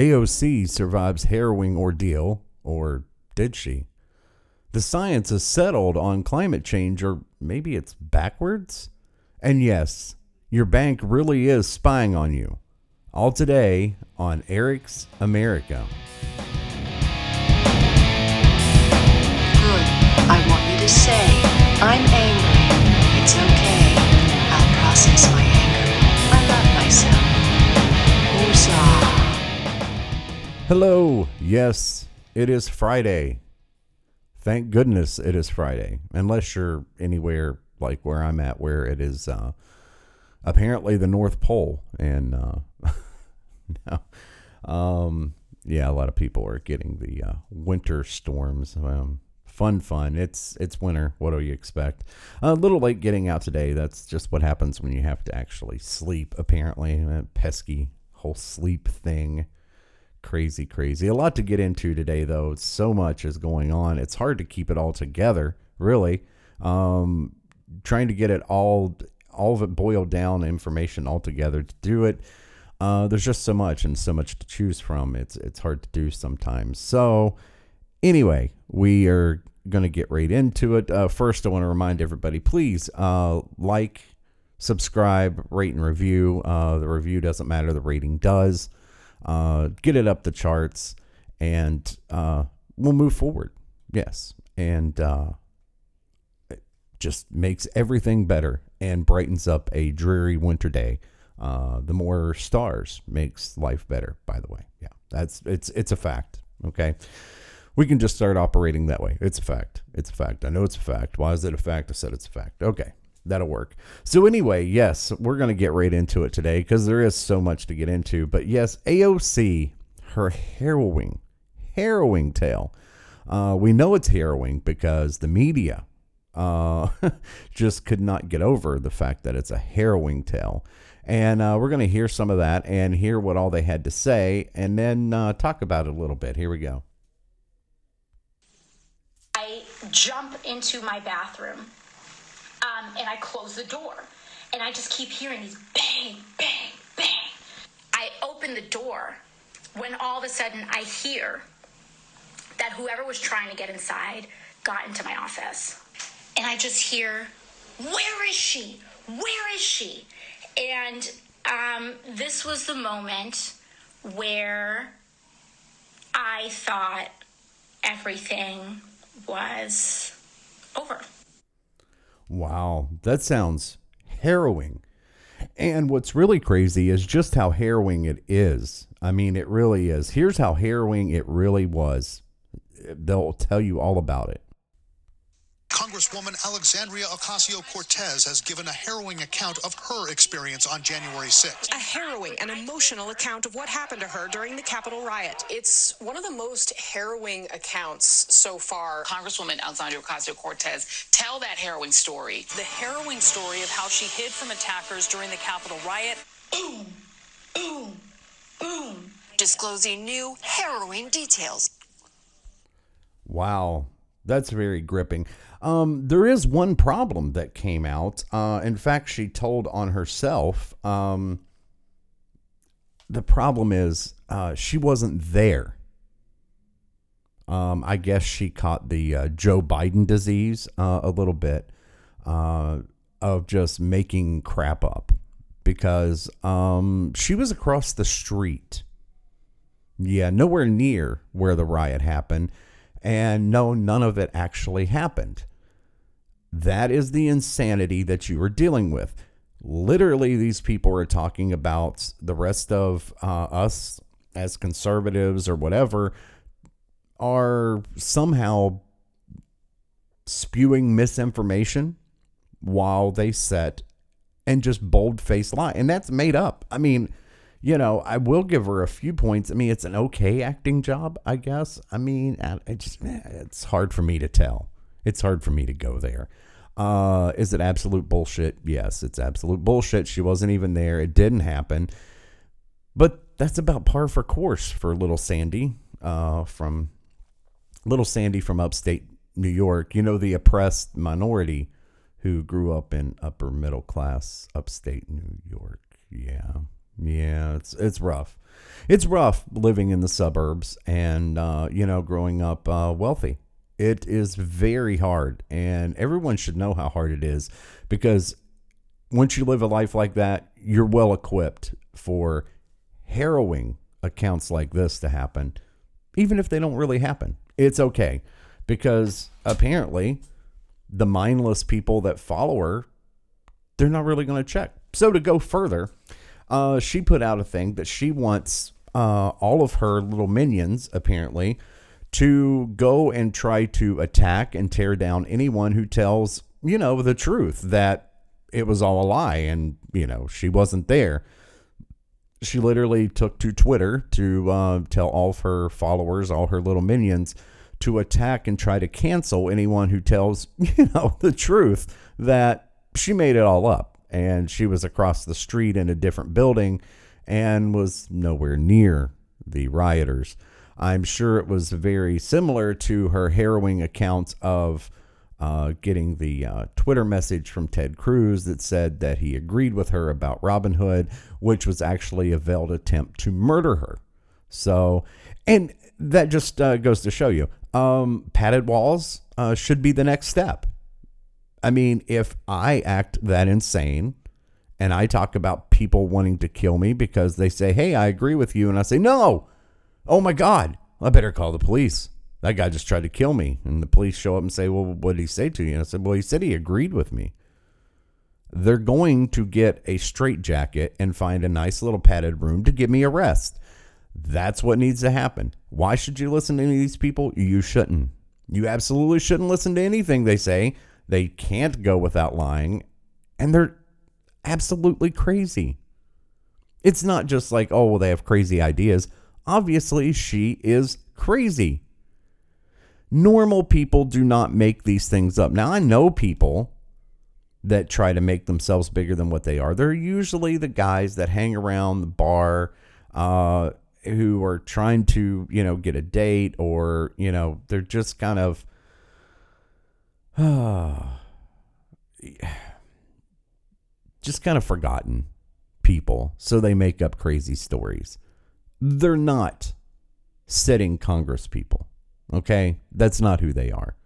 AOC survives harrowing ordeal, or did she? The science is settled on climate change, or maybe it's backwards? And yes, your bank really is spying on you. All today on Eric's America. Good. I want you to say, I'm angry. It's okay. Hello. Yes, it is Friday. Thank goodness it is Friday. Unless you're anywhere like where I'm at, where it is uh, apparently the North Pole. And uh, no. um, yeah, a lot of people are getting the uh, winter storms. Um, fun, fun. It's it's winter. What do you expect? A little late getting out today. That's just what happens when you have to actually sleep. Apparently, pesky whole sleep thing crazy crazy. A lot to get into today though. So much is going on. It's hard to keep it all together really. Um trying to get it all all of it boiled down information all together to do it uh there's just so much and so much to choose from. It's it's hard to do sometimes. So anyway we are going to get right into it. Uh, first i want to remind everybody please uh like subscribe rate and review. Uh the review doesn't matter the rating does uh, get it up the charts, and uh, we'll move forward. Yes, and uh, it just makes everything better and brightens up a dreary winter day. Uh, the more stars makes life better. By the way, yeah, that's it's it's a fact. Okay, we can just start operating that way. It's a fact. It's a fact. I know it's a fact. Why is it a fact? I said it's a fact. Okay that'll work. So anyway, yes, we're going to get right into it today because there is so much to get into. But yes, AOC, her harrowing, harrowing tale. Uh, we know it's harrowing because the media uh, just could not get over the fact that it's a harrowing tale. And uh, we're going to hear some of that and hear what all they had to say and then uh, talk about it a little bit. Here we go. I jump into my bathroom um, and I close the door. And I just keep hearing these bang, bang, bang. I open the door when all of a sudden I hear that whoever was trying to get inside got into my office. And I just hear, Where is she? Where is she? And um, this was the moment where I thought everything was over. Wow, that sounds harrowing. And what's really crazy is just how harrowing it is. I mean, it really is. Here's how harrowing it really was. They'll tell you all about it. Congresswoman Alexandria Ocasio Cortez has given a harrowing account of her experience on January 6th. a harrowing and emotional account of what happened to her during the Capitol riot. It's one of the most harrowing accounts so far. Congresswoman Alexandria Ocasio Cortez tell that harrowing story. The harrowing story of how she hid from attackers during the Capitol riot. Boom, boom, boom. Disclosing new, harrowing details. Wow, that's very gripping. Um, there is one problem that came out. Uh, in fact, she told on herself. Um, the problem is uh, she wasn't there. Um, I guess she caught the uh, Joe Biden disease uh, a little bit uh, of just making crap up because um, she was across the street. Yeah, nowhere near where the riot happened. And no, none of it actually happened. That is the insanity that you are dealing with. Literally, these people are talking about the rest of uh, us as conservatives or whatever are somehow spewing misinformation while they set and just bold faced lie. And that's made up. I mean, you know, I will give her a few points. I mean, it's an okay acting job, I guess. I mean, it's hard for me to tell. It's hard for me to go there. Uh, is it absolute bullshit? Yes, it's absolute bullshit. She wasn't even there. It didn't happen. But that's about par for course for little Sandy uh, from little Sandy from upstate New York. You know, the oppressed minority who grew up in upper middle class upstate New York. Yeah. Yeah, it's it's rough. It's rough living in the suburbs and uh, you know growing up uh, wealthy. It is very hard, and everyone should know how hard it is because once you live a life like that, you're well equipped for harrowing accounts like this to happen, even if they don't really happen. It's okay because apparently the mindless people that follow her, they're not really going to check. So to go further, uh, she put out a thing that she wants uh, all of her little minions, apparently, to go and try to attack and tear down anyone who tells, you know, the truth that it was all a lie and, you know, she wasn't there. She literally took to Twitter to uh, tell all of her followers, all her little minions, to attack and try to cancel anyone who tells, you know, the truth that she made it all up and she was across the street in a different building and was nowhere near the rioters. I'm sure it was very similar to her harrowing accounts of uh, getting the uh, Twitter message from Ted Cruz that said that he agreed with her about Robin Hood, which was actually a veiled attempt to murder her. So, and that just uh, goes to show you um, padded walls uh, should be the next step. I mean, if I act that insane and I talk about people wanting to kill me because they say, hey, I agree with you, and I say, no, oh my God, I better call the police. That guy just tried to kill me. And the police show up and say, well, what did he say to you? And I said, well, he said he agreed with me. They're going to get a straitjacket and find a nice little padded room to give me a rest. That's what needs to happen. Why should you listen to any of these people? You shouldn't. You absolutely shouldn't listen to anything they say. They can't go without lying. And they're absolutely crazy. It's not just like, oh, well, they have crazy ideas. Obviously, she is crazy. Normal people do not make these things up. Now, I know people that try to make themselves bigger than what they are. They're usually the guys that hang around the bar uh, who are trying to, you know, get a date or, you know, they're just kind of. Just kind of forgotten people. So they make up crazy stories. They're not sitting Congress people. Okay? That's not who they are.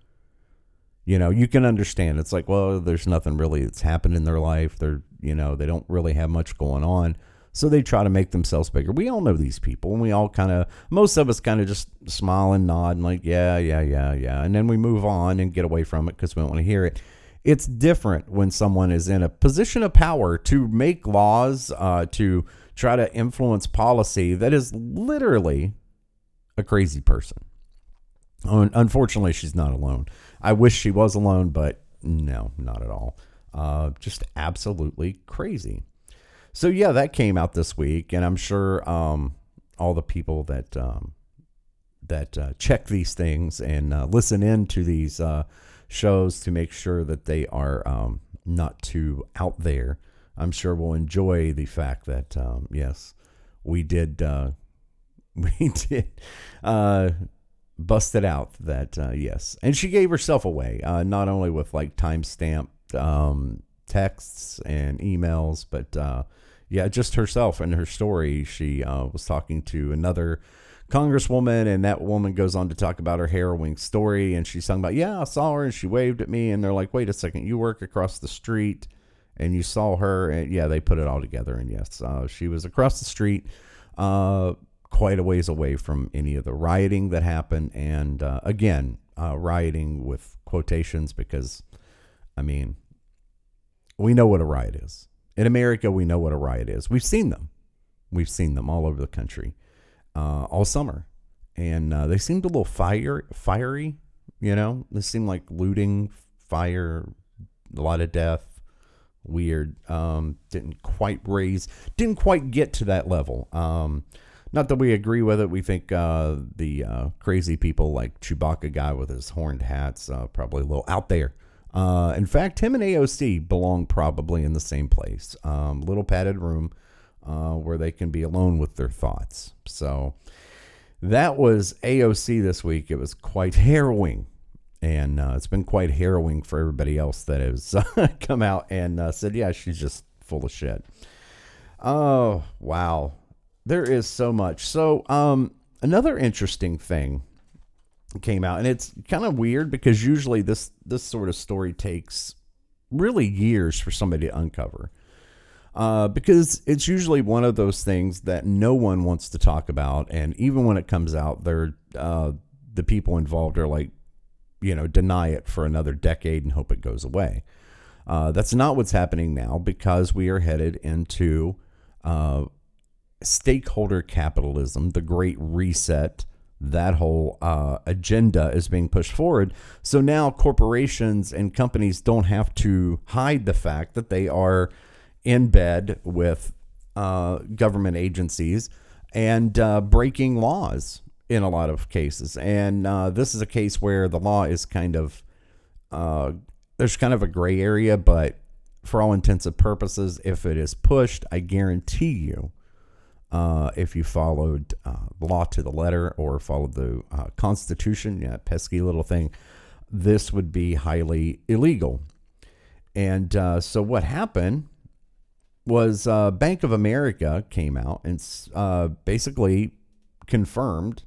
You know, you can understand. It's like, well, there's nothing really that's happened in their life. They're, you know, they don't really have much going on. So they try to make themselves bigger. We all know these people, and we all kind of, most of us kind of just smile and nod and like, yeah, yeah, yeah, yeah. And then we move on and get away from it because we don't want to hear it. It's different when someone is in a position of power to make laws, uh, to try to influence policy that is literally a crazy person. Unfortunately, she's not alone. I wish she was alone, but no, not at all. Uh, just absolutely crazy. So yeah, that came out this week, and I'm sure um, all the people that um, that uh, check these things and uh, listen in to these uh, shows to make sure that they are um, not too out there. I'm sure will enjoy the fact that um, yes, we did uh, we did uh, bust it out that uh, yes, and she gave herself away uh, not only with like timestamp um, texts and emails, but uh, yeah, just herself and her story. She uh, was talking to another congresswoman, and that woman goes on to talk about her harrowing story, and she's talking about yeah, I saw her, and she waved at me, and they're like, wait a second, you work across the street. And you saw her, and yeah, they put it all together. And yes, uh, she was across the street, uh, quite a ways away from any of the rioting that happened. And uh, again, uh, rioting with quotations because, I mean, we know what a riot is. In America, we know what a riot is. We've seen them. We've seen them all over the country uh, all summer. And uh, they seemed a little fire, fiery, you know? They seemed like looting, fire, a lot of death weird. Um, didn't quite raise, didn't quite get to that level. Um, not that we agree with it. We think uh, the uh, crazy people like Chewbacca guy with his horned hats uh, probably a little out there. Uh, in fact, him and AOC belong probably in the same place. Um, little padded room uh, where they can be alone with their thoughts. So that was AOC this week. It was quite harrowing and uh, it's been quite harrowing for everybody else that has come out and uh, said, "Yeah, she's just full of shit." Oh, wow. There is so much. So, um, another interesting thing came out, and it's kind of weird because usually this this sort of story takes really years for somebody to uncover. Uh, because it's usually one of those things that no one wants to talk about, and even when it comes out, they're uh, the people involved are like, you know, deny it for another decade and hope it goes away. Uh, that's not what's happening now because we are headed into uh, stakeholder capitalism, the Great Reset. That whole uh, agenda is being pushed forward. So now corporations and companies don't have to hide the fact that they are in bed with uh, government agencies and uh, breaking laws in a lot of cases. And uh, this is a case where the law is kind of uh, there's kind of a gray area, but for all intents and purposes, if it is pushed, I guarantee you, uh, if you followed uh, law to the letter or followed the uh, Constitution, yeah, pesky little thing, this would be highly illegal. And uh, so what happened was Bank of America came out and basically confirmed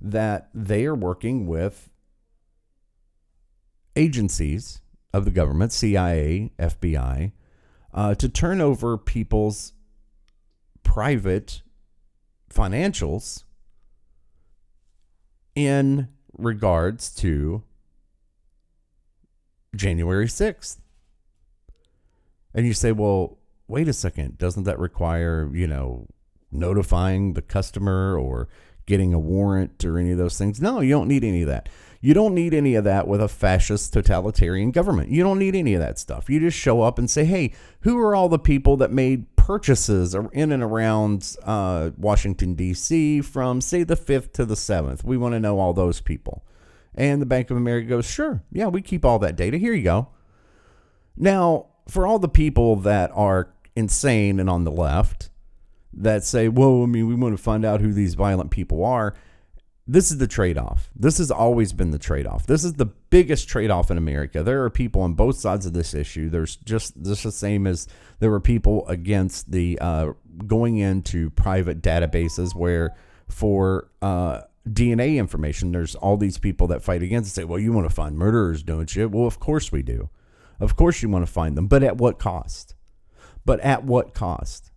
that they are working with agencies of the government, CIA, FBI, uh, to turn over people's private financials in regards to January 6th. And you say, well, wait a second, doesn't that require, you know, notifying the customer or getting a warrant or any of those things? No, you don't need any of that. You don't need any of that with a fascist totalitarian government. You don't need any of that stuff. You just show up and say, hey, who are all the people that made purchases in and around uh, Washington, D.C. from, say, the 5th to the 7th? We want to know all those people. And the Bank of America goes, sure, yeah, we keep all that data. Here you go. Now, for all the people that are insane and on the left that say, well, I mean, we want to find out who these violent people are this is the trade off. This has always been the trade off. This is the biggest trade off in America. There are people on both sides of this issue. There's just just the same as there were people against the uh, going into private databases where for uh, DNA information, there's all these people that fight against and say, well, you want to find murderers, don't you? Well, of course we do. Of course you want to find them, but at what cost? But at what cost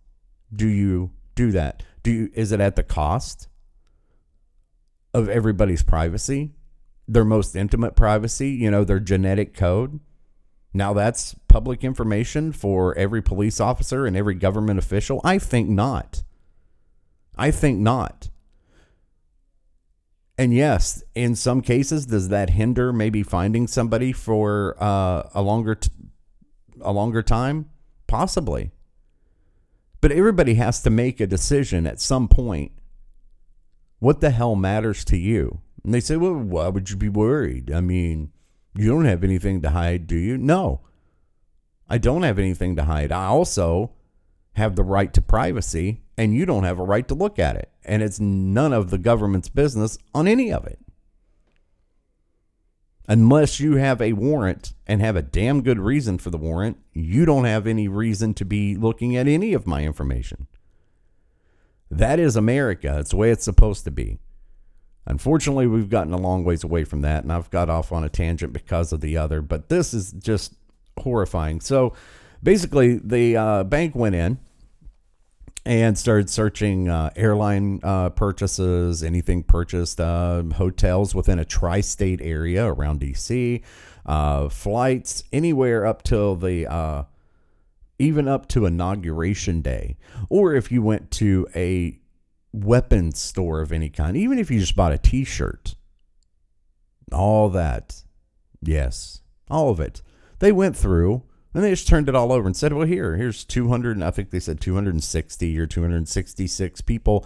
do you do that? Do you, is it at the cost? of everybody's privacy, their most intimate privacy, you know, their genetic code. Now that's public information for every police officer and every government official? I think not. I think not. And yes, in some cases, does that hinder maybe finding somebody for uh, a longer t- a longer time? Possibly. But everybody has to make a decision at some point what the hell matters to you? And they say, well, why would you be worried? I mean, you don't have anything to hide, do you? No, I don't have anything to hide. I also have the right to privacy, and you don't have a right to look at it. And it's none of the government's business on any of it. Unless you have a warrant and have a damn good reason for the warrant, you don't have any reason to be looking at any of my information. That is America. It's the way it's supposed to be. Unfortunately, we've gotten a long ways away from that, and I've got off on a tangent because of the other, but this is just horrifying. So basically, the uh, bank went in and started searching uh, airline uh, purchases, anything purchased, uh, hotels within a tri state area around DC, uh, flights anywhere up till the uh, even up to inauguration day, or if you went to a weapons store of any kind, even if you just bought a t shirt, all that, yes, all of it. They went through and they just turned it all over and said, well, here, here's 200, I think they said 260 or 266 people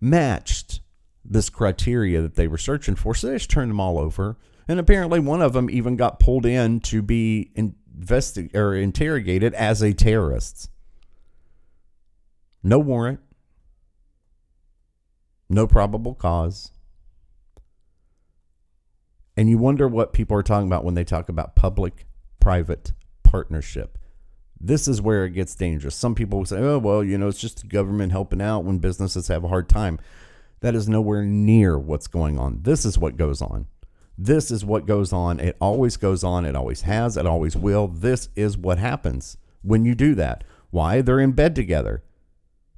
matched this criteria that they were searching for. So they just turned them all over. And apparently one of them even got pulled in to be in, investi- or interrogated as a terrorist. No warrant, no probable cause. And you wonder what people are talking about when they talk about public private partnership. This is where it gets dangerous. Some people say, oh, well, you know, it's just the government helping out when businesses have a hard time. That is nowhere near what's going on. This is what goes on. This is what goes on. It always goes on. It always has. It always will. This is what happens when you do that. Why? They're in bed together.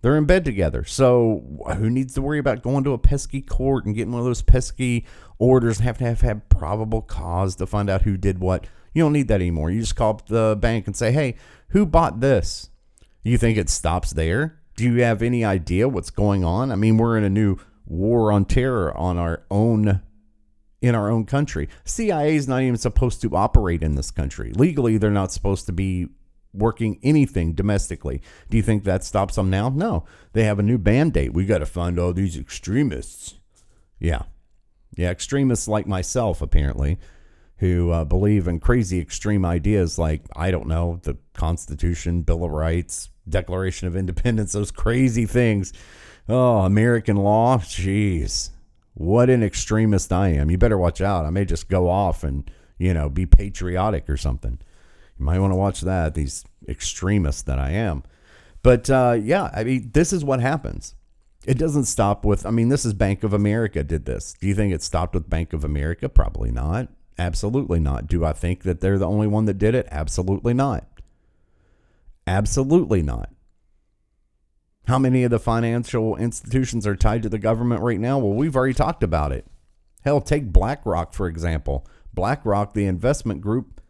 They're in bed together. So who needs to worry about going to a pesky court and getting one of those pesky orders and have to have, have probable cause to find out who did what? You don't need that anymore. You just call up the bank and say, hey, who bought this? You think it stops there? Do you have any idea what's going on? I mean, we're in a new war on terror on our own in our own country. CIA is not even supposed to operate in this country. Legally, they're not supposed to be working anything domestically. Do you think that stops them now? No. They have a new band aid. We got to find all these extremists. Yeah. Yeah, extremists like myself, apparently, who uh, believe in crazy extreme ideas like, I don't know, the Constitution, Bill of Rights, Declaration of Independence, those crazy things. Oh, American law. Jeez. What an extremist I am. You better watch out. I may just go off and, you know, be patriotic or something. You might want to watch that, these extremists that I am. But uh, yeah, I mean, this is what happens. It doesn't stop with, I mean, this is Bank of America did this. Do you think it stopped with Bank of America? Probably not. Absolutely not. Do I think that they're the only one that did it? Absolutely not. Absolutely not. How many of the financial institutions are tied to the government right now? Well, we've already talked about it. Hell, take BlackRock, for example. BlackRock, the investment group,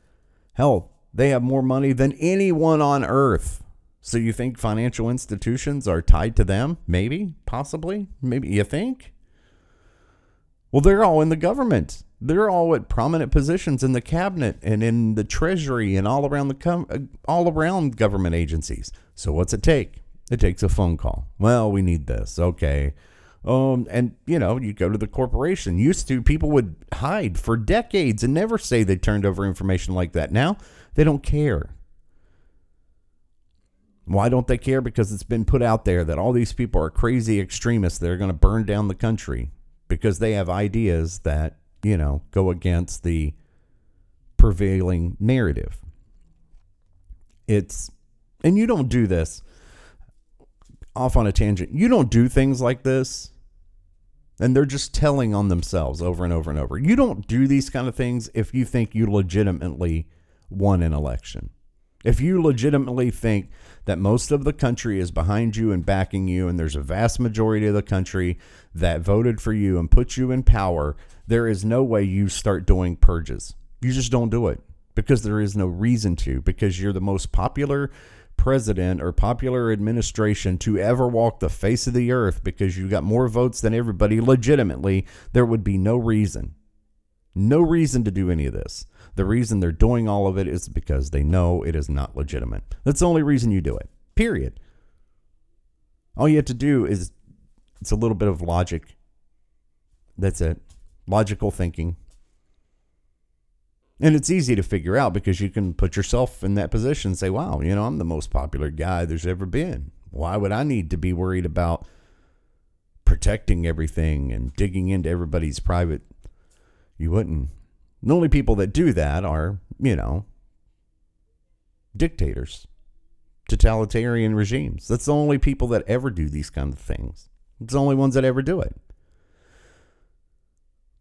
hell, they have more money than anyone on earth. So you think financial institutions are tied to them? Maybe, possibly, maybe you think? Well, they're all in the government. They're all at prominent positions in the cabinet and in the treasury and all around the com- uh, all around government agencies. So what's it take? It takes a phone call. Well, we need this. Okay. Um, and you know, you go to the corporation. Used to, people would hide for decades and never say they turned over information like that. Now they don't care. Why don't they care? Because it's been put out there that all these people are crazy extremists that are going to burn down the country because they have ideas that, you know, go against the prevailing narrative. It's, and you don't do this off on a tangent. You don't do things like this and they're just telling on themselves over and over and over. You don't do these kind of things if you think you legitimately won an election. If you legitimately think that most of the country is behind you and backing you, and there's a vast majority of the country that voted for you and put you in power, there is no way you start doing purges. You just don't do it because there is no reason to, because you're the most popular president or popular administration to ever walk the face of the earth because you got more votes than everybody legitimately, there would be no reason. No reason to do any of this. The reason they're doing all of it is because they know it is not legitimate. That's the only reason you do it. Period. All you have to do is it's a little bit of logic. That's it. Logical thinking. And it's easy to figure out because you can put yourself in that position and say, wow, you know, I'm the most popular guy there's ever been. Why would I need to be worried about protecting everything and digging into everybody's private? You wouldn't. The only people that do that are, you know, dictators, totalitarian regimes. That's the only people that ever do these kind of things. It's the only ones that ever do it.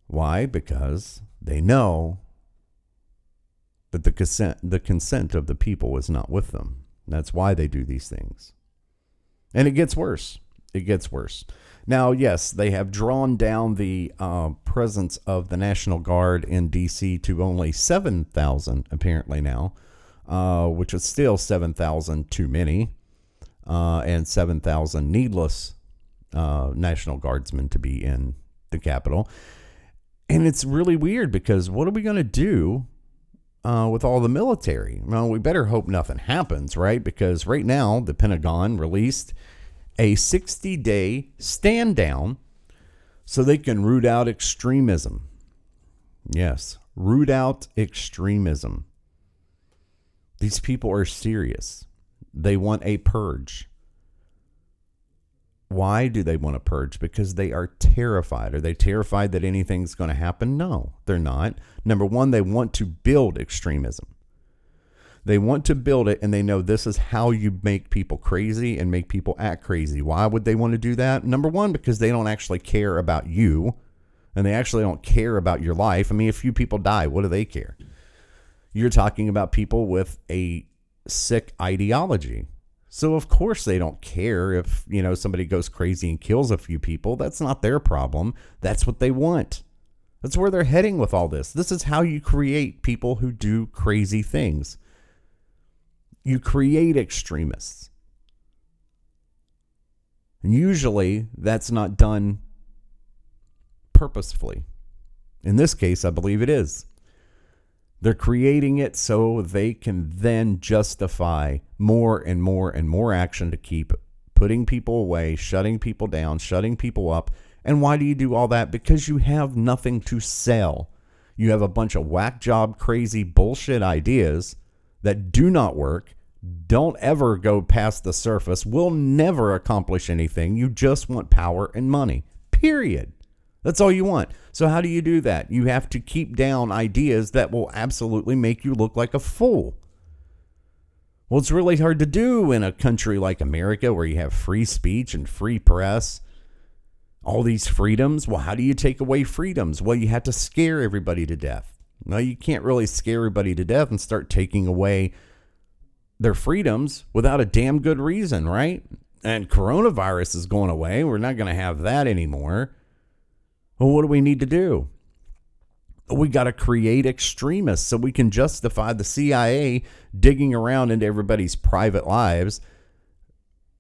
Why? Because they know that the consent the consent of the people is not with them. That's why they do these things. And it gets worse. It gets worse. Now, yes, they have drawn down the uh, presence of the National Guard in D.C. to only 7,000, apparently now, uh, which is still 7,000 too many, uh, and 7,000 needless uh, National Guardsmen to be in the Capitol. And it's really weird because what are we going to do uh, with all the military. Well, we better hope nothing happens, right? Because right now, the Pentagon released a 60 day stand down so they can root out extremism. Yes, root out extremism. These people are serious. They want a purge. Why do they want to purge? Because they are terrified. Are they terrified that anything's going to happen? No, they're not. Number one, they want to build extremism. They want to build it and they know this is how you make people crazy and make people act crazy. Why would they want to do that? Number one, because they don't actually care about you and they actually don't care about your life. I mean, if few people die, what do they care? You're talking about people with a sick ideology. So of course they don't care if, you know, somebody goes crazy and kills a few people. That's not their problem. That's what they want. That's where they're heading with all this. This is how you create people who do crazy things. You create extremists. And usually that's not done purposefully. In this case, I believe it is. They're creating it so they can then justify more and more and more action to keep putting people away, shutting people down, shutting people up. And why do you do all that? Because you have nothing to sell. You have a bunch of whack job, crazy bullshit ideas that do not work, don't ever go past the surface, will never accomplish anything. You just want power and money. Period. That's all you want. So, how do you do that? You have to keep down ideas that will absolutely make you look like a fool. Well, it's really hard to do in a country like America where you have free speech and free press, all these freedoms. Well, how do you take away freedoms? Well, you have to scare everybody to death. No, you can't really scare everybody to death and start taking away their freedoms without a damn good reason, right? And coronavirus is going away. We're not going to have that anymore. Well, what do we need to do? We got to create extremists so we can justify the CIA digging around into everybody's private lives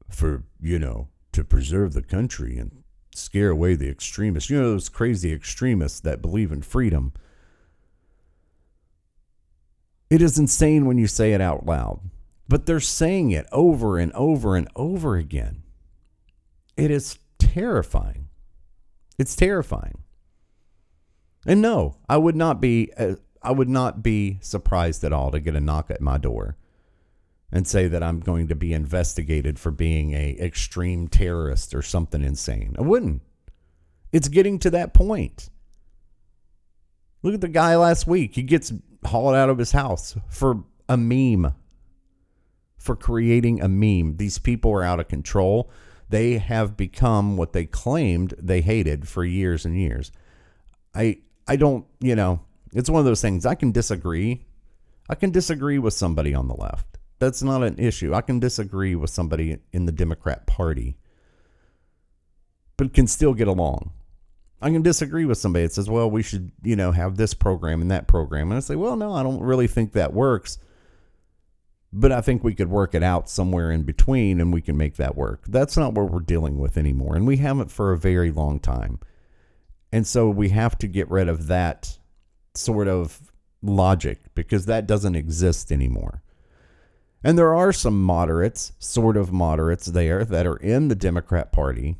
for, you know, to preserve the country and scare away the extremists. You know, those crazy extremists that believe in freedom. It is insane when you say it out loud, but they're saying it over and over and over again. It is terrifying. It's terrifying. And no, I would not be uh, I would not be surprised at all to get a knock at my door and say that I'm going to be investigated for being a extreme terrorist or something insane. I wouldn't. It's getting to that point. Look at the guy last week. He gets hauled out of his house for a meme. For creating a meme. These people are out of control they have become what they claimed they hated for years and years. I I don't, you know, it's one of those things I can disagree. I can disagree with somebody on the left. That's not an issue. I can disagree with somebody in the Democrat Party, but can still get along. I can disagree with somebody that says, well, we should, you know, have this program and that program. And I say, well, no, I don't really think that works but I think we could work it out somewhere in between and we can make that work. That's not what we're dealing with anymore. And we haven't for a very long time. And so we have to get rid of that sort of logic because that doesn't exist anymore. And there are some moderates, sort of moderates there that are in the Democrat Party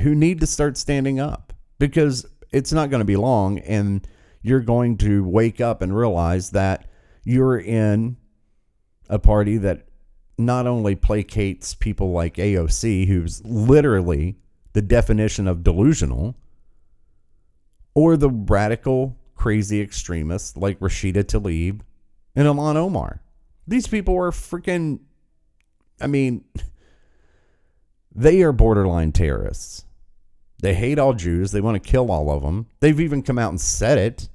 who need to start standing up because it's not going to be long and you're going to wake up and realize that you're in a party that not only placates people like AOC, who's literally the definition of delusional, or the radical, crazy extremists like Rashida Tlaib and Ilhan Omar. These people are freaking, I mean, they are borderline terrorists. They hate all Jews. They want to kill all of them. They've even come out and said it.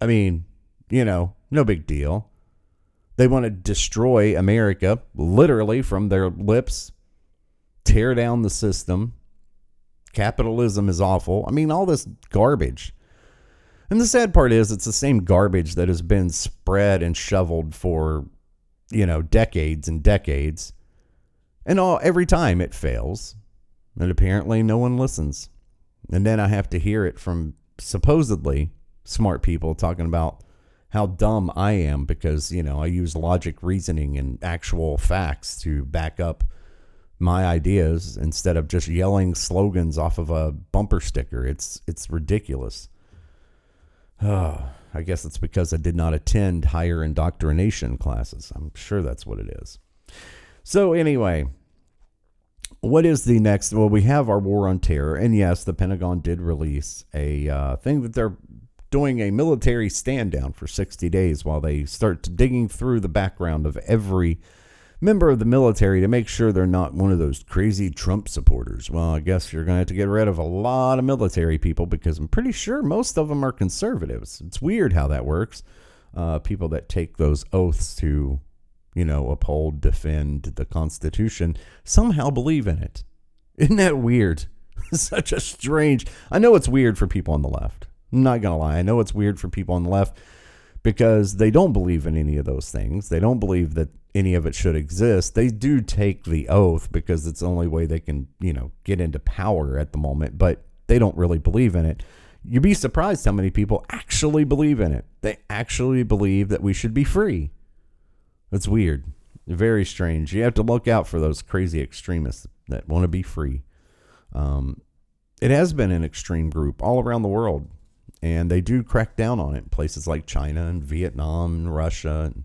I mean, you know, no big deal. They want to destroy America, literally from their lips, tear down the system. Capitalism is awful. I mean, all this garbage. And the sad part is, it's the same garbage that has been spread and shoveled for, you know, decades and decades. And all every time it fails. And apparently no one listens. And then I have to hear it from supposedly smart people talking about how dumb I am because, you know, I use logic reasoning and actual facts to back up my ideas instead of just yelling slogans off of a bumper sticker. It's it's ridiculous. Oh, I guess it's because I did not attend higher indoctrination classes. I'm sure that's what it is. So anyway, what is the next? Well, we have our war on terror, and yes, the Pentagon did release a uh, thing that they're doing a military stand down for 60 days while they start digging through the background of every member of the military to make sure they're not one of those crazy Trump supporters. Well, I guess you're going to have to get rid of a lot of military people because I'm pretty sure most of them are conservatives. It's weird how that works. Uh, people that take those oaths to, you know, uphold, defend the Constitution somehow believe in it. Isn't that weird? Such a strange. I know it's weird for people on the left. I'm not going to lie. I know it's weird for people on the left because they don't believe in any of those things. They don't believe that any of it should exist. They do take the oath because it's the only way they can, you know, get into power at the moment, but they don't really believe in it. You'd be surprised how many people actually believe in it. They actually believe that we should be free. That's weird. Very strange. You have to look out for those crazy extremists that want to be free. Um, it has been an extreme group all around the world and they do crack down on it in places like China and Vietnam and Russia and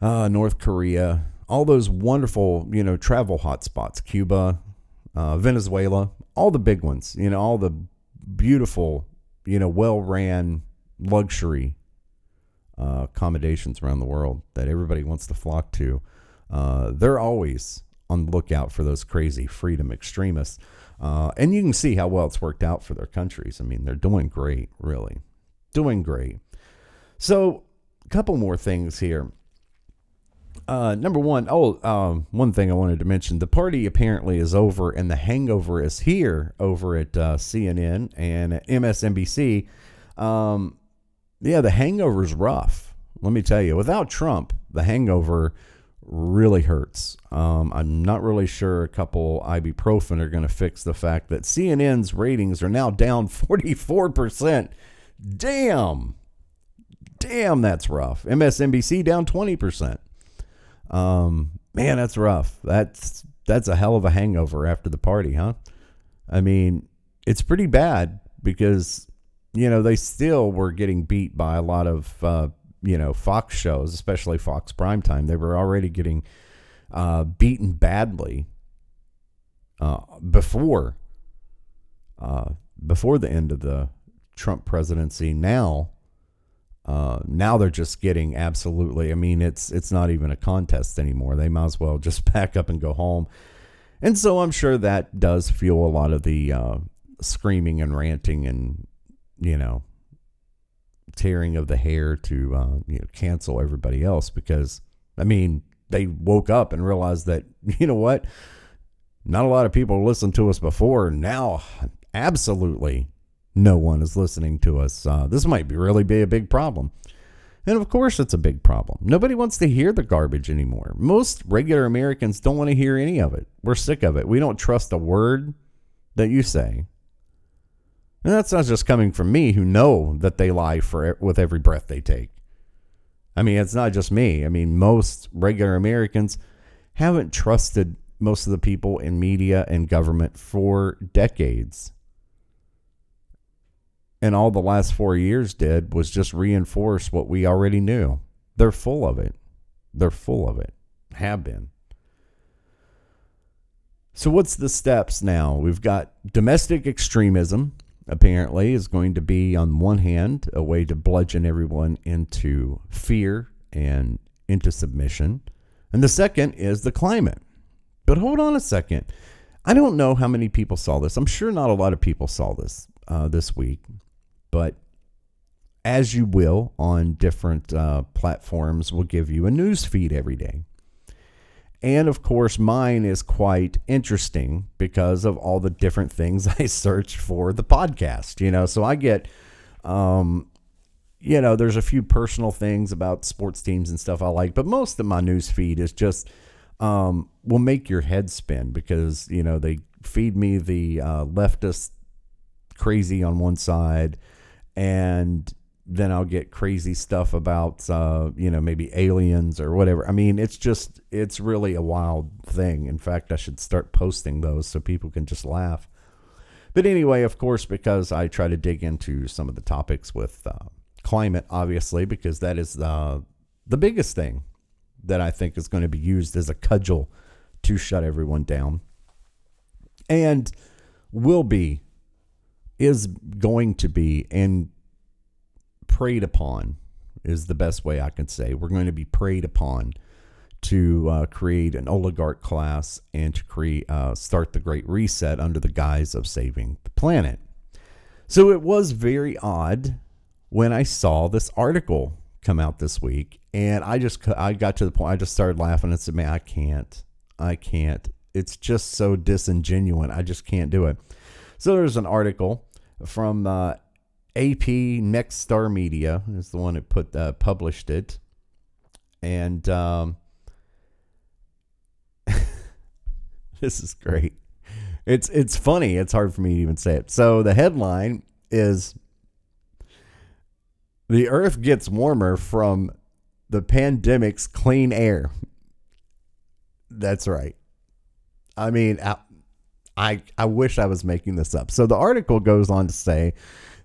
uh, North Korea, all those wonderful you know travel hotspots, Cuba, uh, Venezuela, all the big ones, you know, all the beautiful, you know, well ran luxury uh, accommodations around the world that everybody wants to flock to. Uh, they're always on the lookout for those crazy freedom extremists. Uh, and you can see how well it's worked out for their countries. I mean, they're doing great, really. Doing great. So, a couple more things here. Uh, number one, oh, um, one thing I wanted to mention: the party apparently is over, and the hangover is here over at uh, CNN and at MSNBC. Um, yeah, the hangover is rough. Let me tell you. Without Trump, the hangover really hurts. Um, I'm not really sure a couple ibuprofen are going to fix the fact that CNN's ratings are now down 44%. Damn. Damn, that's rough. MSNBC down 20%. Um, man, that's rough. That's that's a hell of a hangover after the party, huh? I mean, it's pretty bad because you know they still were getting beat by a lot of uh, you know Fox shows, especially Fox primetime, they were already getting uh, beaten badly uh, before uh, before the end of the Trump presidency. Now, uh, now they're just getting absolutely. I mean, it's it's not even a contest anymore. They might as well just pack up and go home. And so I'm sure that does fuel a lot of the uh, screaming and ranting and you know tearing of the hair to uh, you know cancel everybody else because I mean they woke up and realized that you know what? Not a lot of people listened to us before. Now absolutely no one is listening to us. Uh, this might be really be a big problem. And of course it's a big problem. Nobody wants to hear the garbage anymore. Most regular americans don't want to hear any of it. We're sick of it. We don't trust a word that you say and that's not just coming from me who know that they lie for with every breath they take. I mean, it's not just me. I mean, most regular Americans haven't trusted most of the people in media and government for decades. And all the last 4 years did was just reinforce what we already knew. They're full of it. They're full of it. Have been. So what's the steps now? We've got domestic extremism, apparently, is going to be, on one hand, a way to bludgeon everyone into fear and into submission. And the second is the climate. But hold on a second. I don't know how many people saw this. I'm sure not a lot of people saw this uh, this week. But as you will on different uh, platforms, will give you a news feed every day. And of course, mine is quite interesting because of all the different things I search for the podcast, you know. So I get, um, you know, there's a few personal things about sports teams and stuff I like, but most of my news feed is just, um, will make your head spin because, you know, they feed me the uh, leftist crazy on one side and then I'll get crazy stuff about uh, you know maybe aliens or whatever. I mean, it's just it's really a wild thing. In fact, I should start posting those so people can just laugh. But anyway, of course, because I try to dig into some of the topics with uh, climate, obviously, because that is uh, the biggest thing that I think is going to be used as a cudgel to shut everyone down, and will be is going to be and preyed upon, is the best way I can say. We're going to be preyed upon to uh, create an oligarch class and to create uh, start the Great Reset under the guise of saving the planet. So it was very odd when I saw this article come out this week, and I just I got to the point I just started laughing and said, "Man, I can't, I can't. It's just so disingenuous. I just can't do it." So there's an article from uh, AP Nexstar Media is the one that put uh, published it, and um, this is great. It's it's funny. It's hard for me to even say it. So the headline is the earth gets warmer from the pandemic's clean air. That's right. I mean, I, I, I wish I was making this up. So the article goes on to say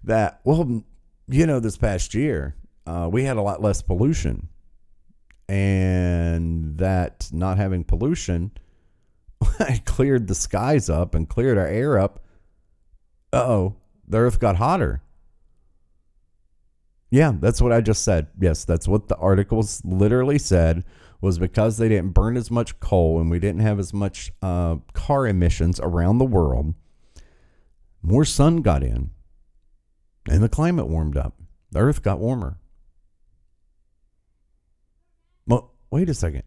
that, well, you know, this past year, uh, we had a lot less pollution. And that not having pollution cleared the skies up and cleared our air up. oh, the earth got hotter. Yeah, that's what I just said. Yes, that's what the articles literally said was because they didn't burn as much coal and we didn't have as much uh, car emissions around the world. More sun got in, and the climate warmed up. The Earth got warmer. Well, wait a second.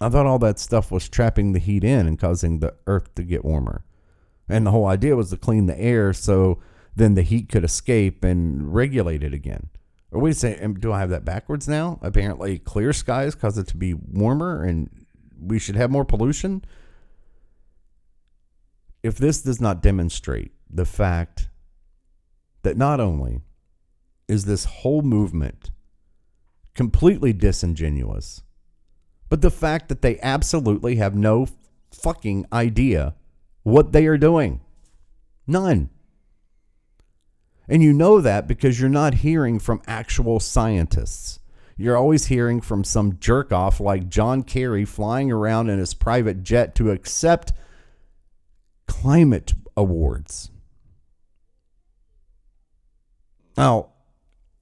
I thought all that stuff was trapping the heat in and causing the Earth to get warmer, and the whole idea was to clean the air so then the heat could escape and regulate it again. Or wait a second, do I have that backwards now? Apparently, clear skies cause it to be warmer and we should have more pollution. If this does not demonstrate the fact that not only is this whole movement completely disingenuous, but the fact that they absolutely have no fucking idea what they are doing. None. And you know that because you're not hearing from actual scientists. You're always hearing from some jerk off like John Kerry flying around in his private jet to accept climate awards. Now,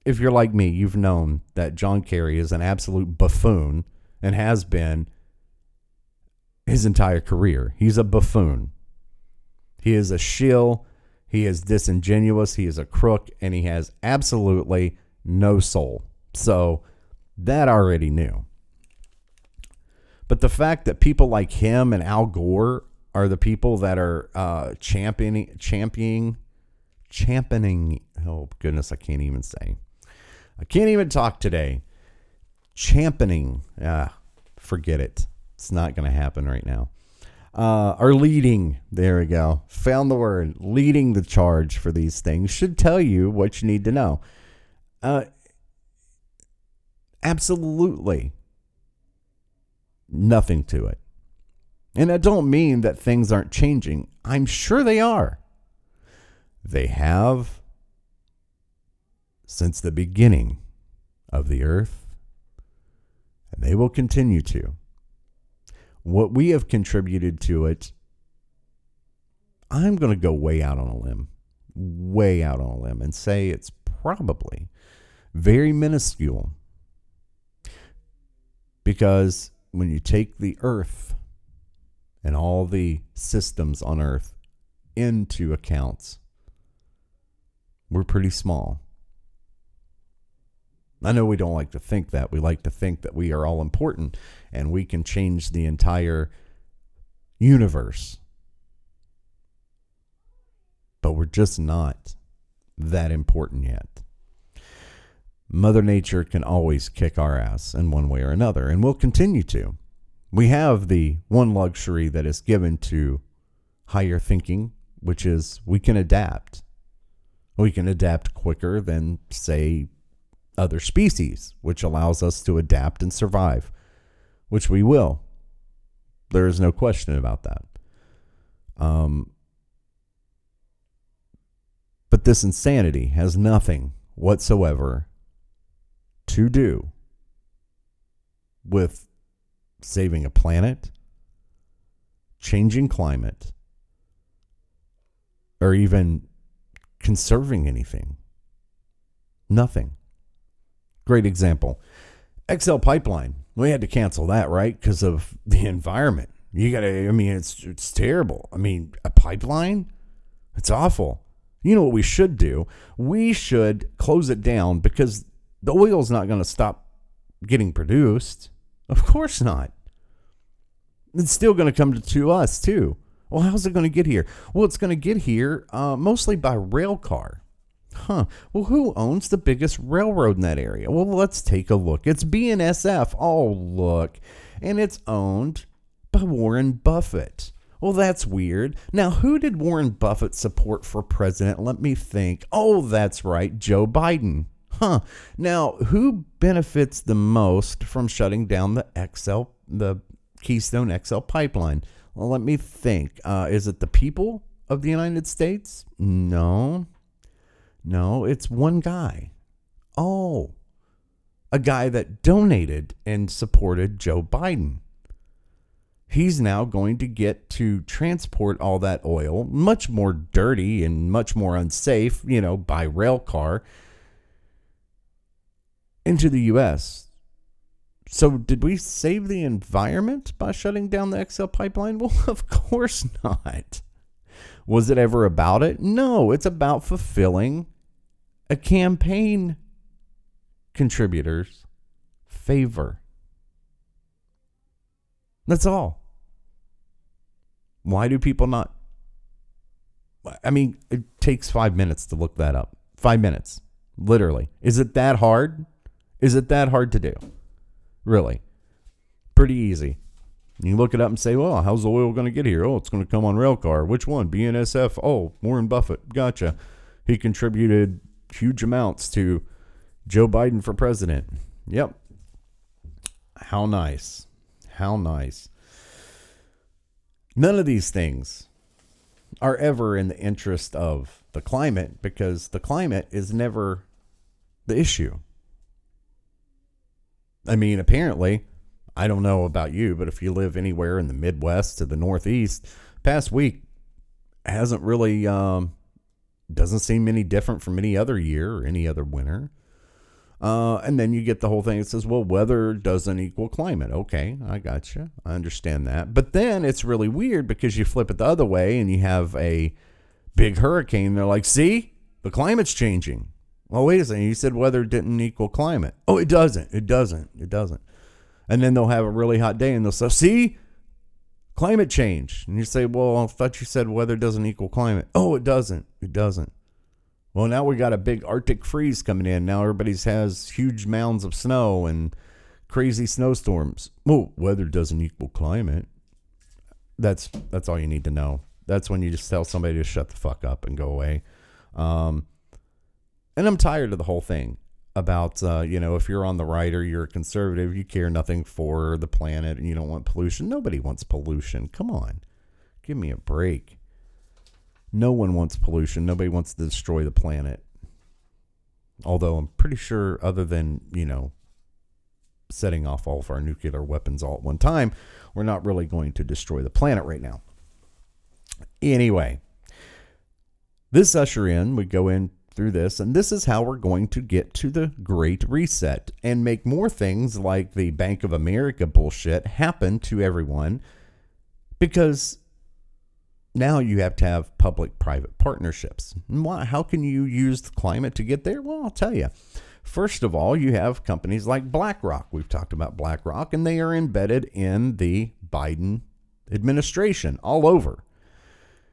if you're like me, you've known that John Kerry is an absolute buffoon and has been his entire career. He's a buffoon. He is a shill he is disingenuous, he is a crook, and he has absolutely no soul. So that already knew. But the fact that people like him and Al Gore are the people that are uh, championing, championing, championing. Oh goodness, I can't even say. I can't even talk today. Championing. Ah, forget it. It's not going to happen right now uh, are leading. There we go. Found the word. Leading the charge for these things should tell you what you need to know. Uh, absolutely nothing to it. And I don't mean that things aren't changing. I'm sure they are. They have since the beginning of the earth, and they will continue to what we have contributed to it, I'm going to go way out on a limb, way out on a limb, and say it's probably very minuscule. Because when you take the earth and all the systems on earth into accounts, we're pretty small. I know we don't like to think that. We like to think that we are all important and we can change the entire universe. But we're just not that important yet. Mother Nature can always kick our ass in one way or another, and will continue to. We have the one luxury that is given to higher thinking, which is we can adapt. We can adapt quicker than, say, other species, which allows us to adapt and survive, which we will. There is no question about that. Um, but this insanity has nothing whatsoever to do with saving a planet, changing climate, or even conserving anything. Nothing. Great example. XL Pipeline. We had to cancel that, right? Because of the environment. You got to, I mean, it's, it's terrible. I mean, a pipeline? It's awful. You know what we should do? We should close it down because the oil's not going to stop getting produced. Of course not. It's still going to come to, to us, too. Well, how's it going to get here? Well, it's going to get here uh, mostly by rail car. Huh. Well, who owns the biggest railroad in that area? Well, let's take a look. It's BNSF. Oh, look. And it's owned by Warren Buffett. Well, that's weird. Now, who did Warren Buffett support for president? Let me think. Oh, that's right, Joe Biden. Huh. Now, who benefits the most from shutting down the XL, the Keystone XL pipeline? Well, let me think. Uh, is it the people of the United States? No. No, it's one guy. Oh, a guy that donated and supported Joe Biden. He's now going to get to transport all that oil, much more dirty and much more unsafe, you know, by rail car into the U.S. So, did we save the environment by shutting down the XL pipeline? Well, of course not. Was it ever about it? No, it's about fulfilling a campaign contributor's favor. That's all. Why do people not? I mean, it takes five minutes to look that up. Five minutes, literally. Is it that hard? Is it that hard to do? Really? Pretty easy. You look it up and say, well, how's the oil going to get here? Oh, it's going to come on rail car. Which one? BNSF. Oh, Warren Buffett. Gotcha. He contributed huge amounts to Joe Biden for president. Yep. How nice. How nice. None of these things are ever in the interest of the climate because the climate is never the issue. I mean, apparently, I don't know about you, but if you live anywhere in the Midwest to the Northeast, past week hasn't really um, doesn't seem any different from any other year or any other winter. Uh, and then you get the whole thing. It says, well, weather doesn't equal climate. Okay, I got you. I understand that. But then it's really weird because you flip it the other way and you have a big hurricane. They're like, see, the climate's changing. Well, wait a second. You said weather didn't equal climate. Oh, it doesn't. It doesn't. It doesn't. And then they'll have a really hot day and they'll say, see, climate change. And you say, well, I thought you said weather doesn't equal climate. Oh, it doesn't. It doesn't. Well, now we got a big Arctic freeze coming in. Now everybody's has huge mounds of snow and crazy snowstorms. Well, weather doesn't equal climate. That's that's all you need to know. That's when you just tell somebody to shut the fuck up and go away. Um, and I'm tired of the whole thing about uh, you know if you're on the right or you're a conservative, you care nothing for the planet and you don't want pollution. Nobody wants pollution. Come on, give me a break. No one wants pollution. Nobody wants to destroy the planet. Although I'm pretty sure, other than, you know, setting off all of our nuclear weapons all at one time, we're not really going to destroy the planet right now. Anyway, this usher in, we go in through this, and this is how we're going to get to the Great Reset and make more things like the Bank of America bullshit happen to everyone because now you have to have public private partnerships. Why, how can you use the climate to get there? Well, I'll tell you. First of all, you have companies like BlackRock. We've talked about BlackRock, and they are embedded in the Biden administration all over.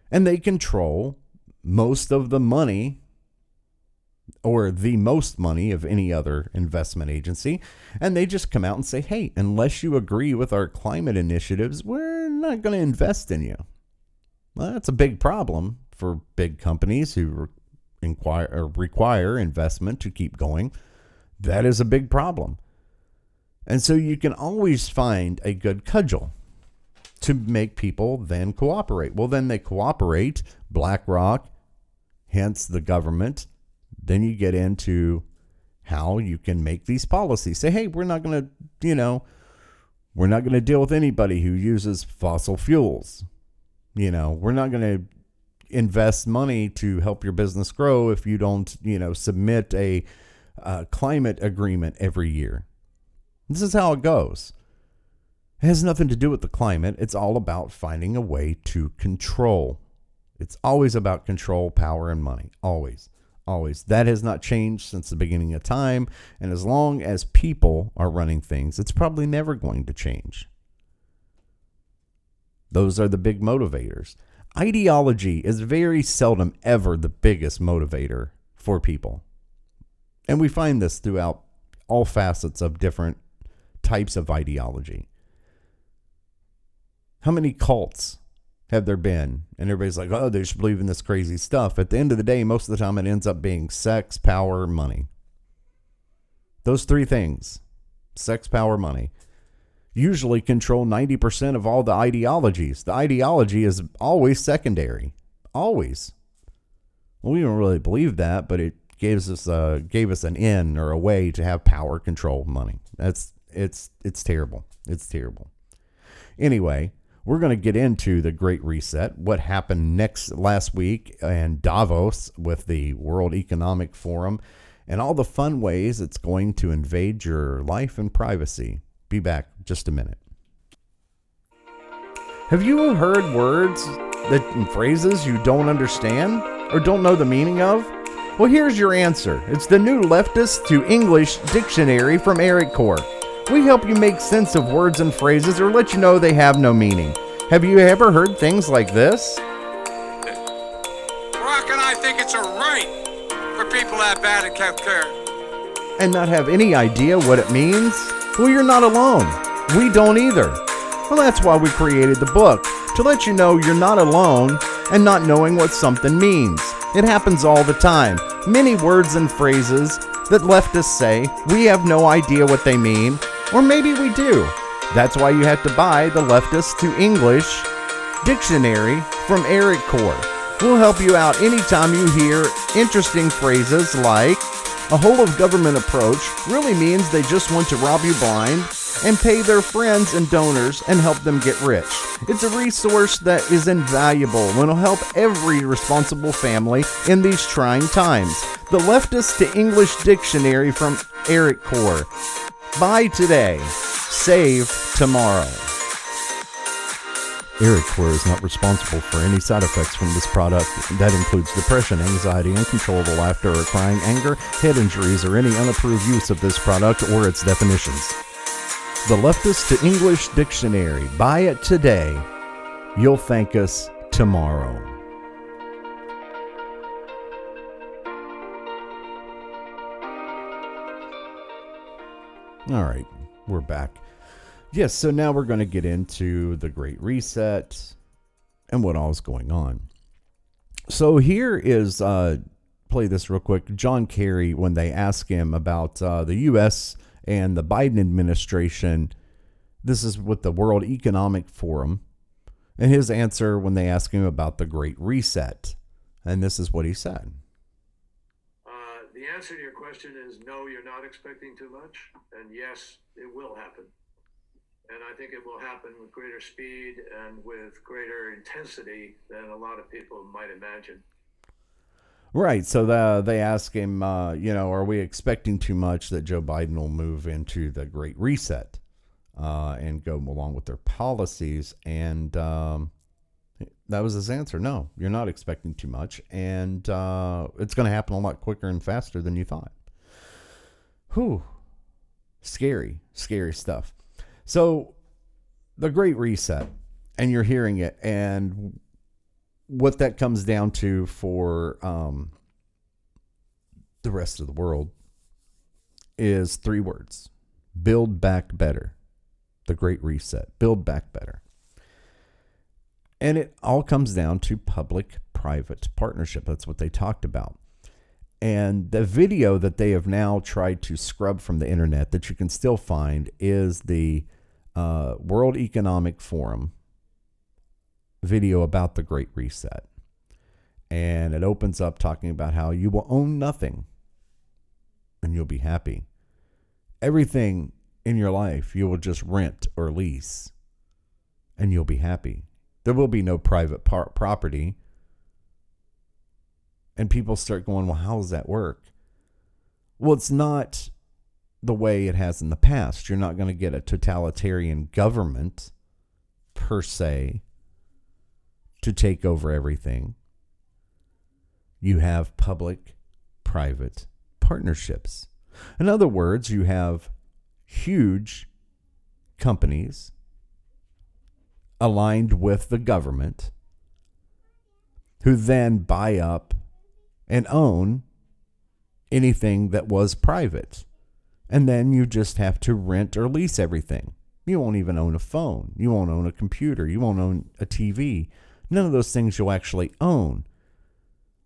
And they control most of the money or the most money of any other investment agency. And they just come out and say, hey, unless you agree with our climate initiatives, we're not going to invest in you. Well, that's a big problem for big companies who inquire, require investment to keep going. That is a big problem. And so you can always find a good cudgel to make people then cooperate. Well, then they cooperate, BlackRock, hence the government. Then you get into how you can make these policies. Say, hey, we're not going to, you know, we're not going to deal with anybody who uses fossil fuels. You know, we're not going to invest money to help your business grow if you don't, you know, submit a uh, climate agreement every year. This is how it goes. It has nothing to do with the climate. It's all about finding a way to control. It's always about control, power, and money. Always. Always. That has not changed since the beginning of time. And as long as people are running things, it's probably never going to change. Those are the big motivators. Ideology is very seldom ever the biggest motivator for people. And we find this throughout all facets of different types of ideology. How many cults have there been? And everybody's like, oh, they just believe in this crazy stuff. At the end of the day, most of the time it ends up being sex, power, money. Those three things sex, power, money usually control 90% of all the ideologies. The ideology is always secondary. Always. Well, we don't really believe that, but it gives us a, gave us an in or a way to have power, control, money. That's it's it's terrible. It's terrible. Anyway, we're going to get into the Great Reset, what happened next last week in Davos with the World Economic Forum, and all the fun ways it's going to invade your life and privacy. Be back just a minute. Have you heard words that and phrases you don't understand or don't know the meaning of? Well, here's your answer. It's the new leftist to English dictionary from Eric Core. We help you make sense of words and phrases or let you know they have no meaning. Have you ever heard things like this? Rock and I think it's a right for people that bad at healthcare. and not have any idea what it means? Well, you're not alone. We don't either. Well, that's why we created the book to let you know you're not alone and not knowing what something means. It happens all the time. Many words and phrases that leftists say we have no idea what they mean, or maybe we do. That's why you have to buy the Leftist to English dictionary from Eric Core. We'll help you out anytime you hear interesting phrases like a whole of government approach really means they just want to rob you blind and pay their friends and donors and help them get rich. It's a resource that is invaluable and will help every responsible family in these trying times. The Leftist to English Dictionary from Eric Core. Buy today, save tomorrow. Eric Core is not responsible for any side effects from this product. That includes depression, anxiety, uncontrollable laughter or crying, anger, head injuries, or any unapproved use of this product or its definitions. The Leftist to English Dictionary. Buy it today. You'll thank us tomorrow. All right, we're back. Yes, so now we're going to get into the Great Reset and what all is going on. So here is uh, play this real quick. John Kerry, when they ask him about uh, the U.S. and the Biden administration, this is with the World Economic Forum, and his answer when they ask him about the Great Reset, and this is what he said. Uh, the answer to your question is no, you're not expecting too much, and yes, it will happen. And I think it will happen with greater speed and with greater intensity than a lot of people might imagine. Right. So the, they ask him, uh, you know, are we expecting too much that Joe Biden will move into the Great Reset uh, and go along with their policies? And um, that was his answer. No, you're not expecting too much, and uh, it's going to happen a lot quicker and faster than you thought. Whew. Scary, scary stuff. So, the Great Reset, and you're hearing it, and what that comes down to for um, the rest of the world is three words build back better. The Great Reset, build back better. And it all comes down to public private partnership. That's what they talked about. And the video that they have now tried to scrub from the internet that you can still find is the uh, World Economic Forum video about the Great Reset. And it opens up talking about how you will own nothing and you'll be happy. Everything in your life you will just rent or lease and you'll be happy. There will be no private par- property. And people start going, well, how does that work? Well, it's not the way it has in the past. You're not going to get a totalitarian government per se to take over everything. You have public private partnerships. In other words, you have huge companies aligned with the government who then buy up and own anything that was private. And then you just have to rent or lease everything. You won't even own a phone. You won't own a computer. You won't own a TV. None of those things you'll actually own.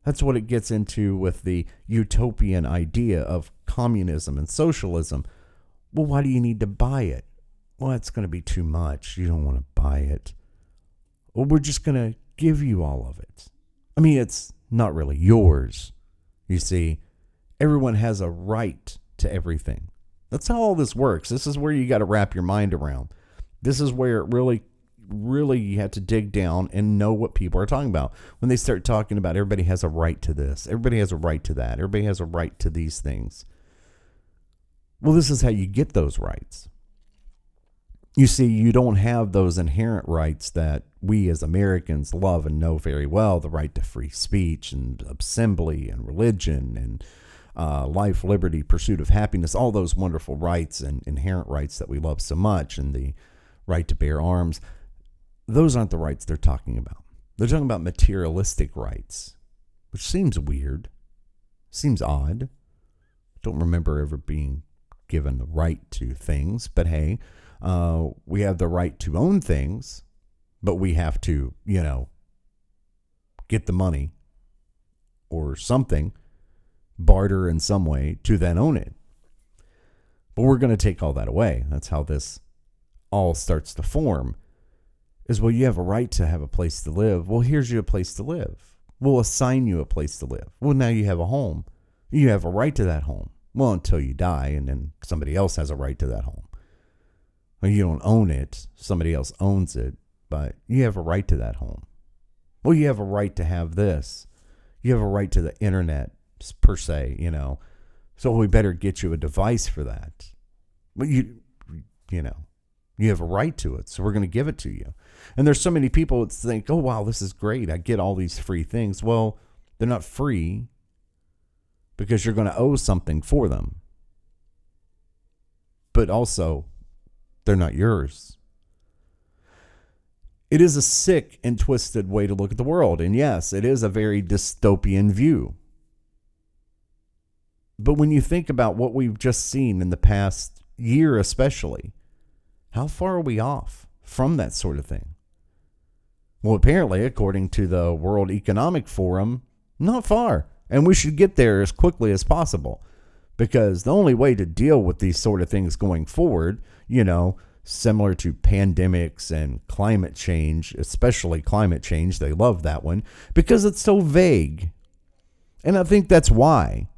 That's what it gets into with the utopian idea of communism and socialism. Well, why do you need to buy it? Well, it's going to be too much. You don't want to buy it. Well, we're just going to give you all of it. I mean, it's not really yours. You see, everyone has a right to everything. That's how all this works. This is where you got to wrap your mind around. This is where it really, really you have to dig down and know what people are talking about. When they start talking about everybody has a right to this, everybody has a right to that, everybody has a right to these things. Well, this is how you get those rights. You see, you don't have those inherent rights that we as Americans love and know very well the right to free speech and assembly and religion and uh, life, liberty, pursuit of happiness, all those wonderful rights and inherent rights that we love so much, and the right to bear arms. Those aren't the rights they're talking about. They're talking about materialistic rights, which seems weird, seems odd. Don't remember ever being given the right to things, but hey, uh, we have the right to own things, but we have to, you know, get the money or something barter in some way to then own it. But we're going to take all that away. That's how this all starts to form. Is well, you have a right to have a place to live. Well, here's you a place to live. We'll assign you a place to live. Well, now you have a home. You have a right to that home. Well, until you die, and then somebody else has a right to that home. Well, you don't own it, somebody else owns it, but you have a right to that home. Well, you have a right to have this. You have a right to the internet per se, you know. So we better get you a device for that. But you, you know, you have a right to it, so we're going to give it to you. And there's so many people that think, "Oh wow, this is great! I get all these free things." Well, they're not free because you're going to owe something for them. But also, they're not yours. It is a sick and twisted way to look at the world. And yes, it is a very dystopian view. But when you think about what we've just seen in the past year, especially, how far are we off from that sort of thing? Well, apparently, according to the World Economic Forum, not far. And we should get there as quickly as possible because the only way to deal with these sort of things going forward, you know, similar to pandemics and climate change, especially climate change, they love that one because it's so vague. And I think that's why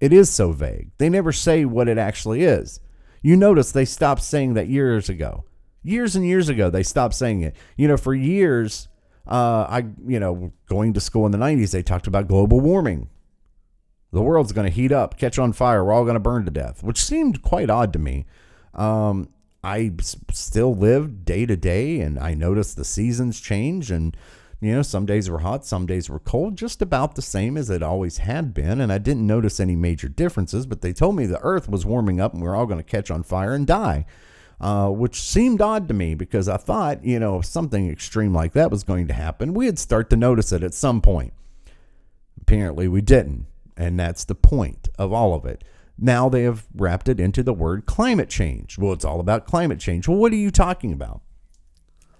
it is so vague. They never say what it actually is. You notice they stopped saying that years ago. Years and years ago, they stopped saying it. You know, for years, uh, I, you know, going to school in the 90s, they talked about global warming. The world's going to heat up, catch on fire. We're all going to burn to death, which seemed quite odd to me. Um, I still live day to day and I noticed the seasons change and you know, some days were hot, some days were cold, just about the same as it always had been. And I didn't notice any major differences, but they told me the earth was warming up and we are all going to catch on fire and die, uh, which seemed odd to me because I thought, you know, if something extreme like that was going to happen, we'd start to notice it at some point. Apparently, we didn't. And that's the point of all of it. Now they have wrapped it into the word climate change. Well, it's all about climate change. Well, what are you talking about?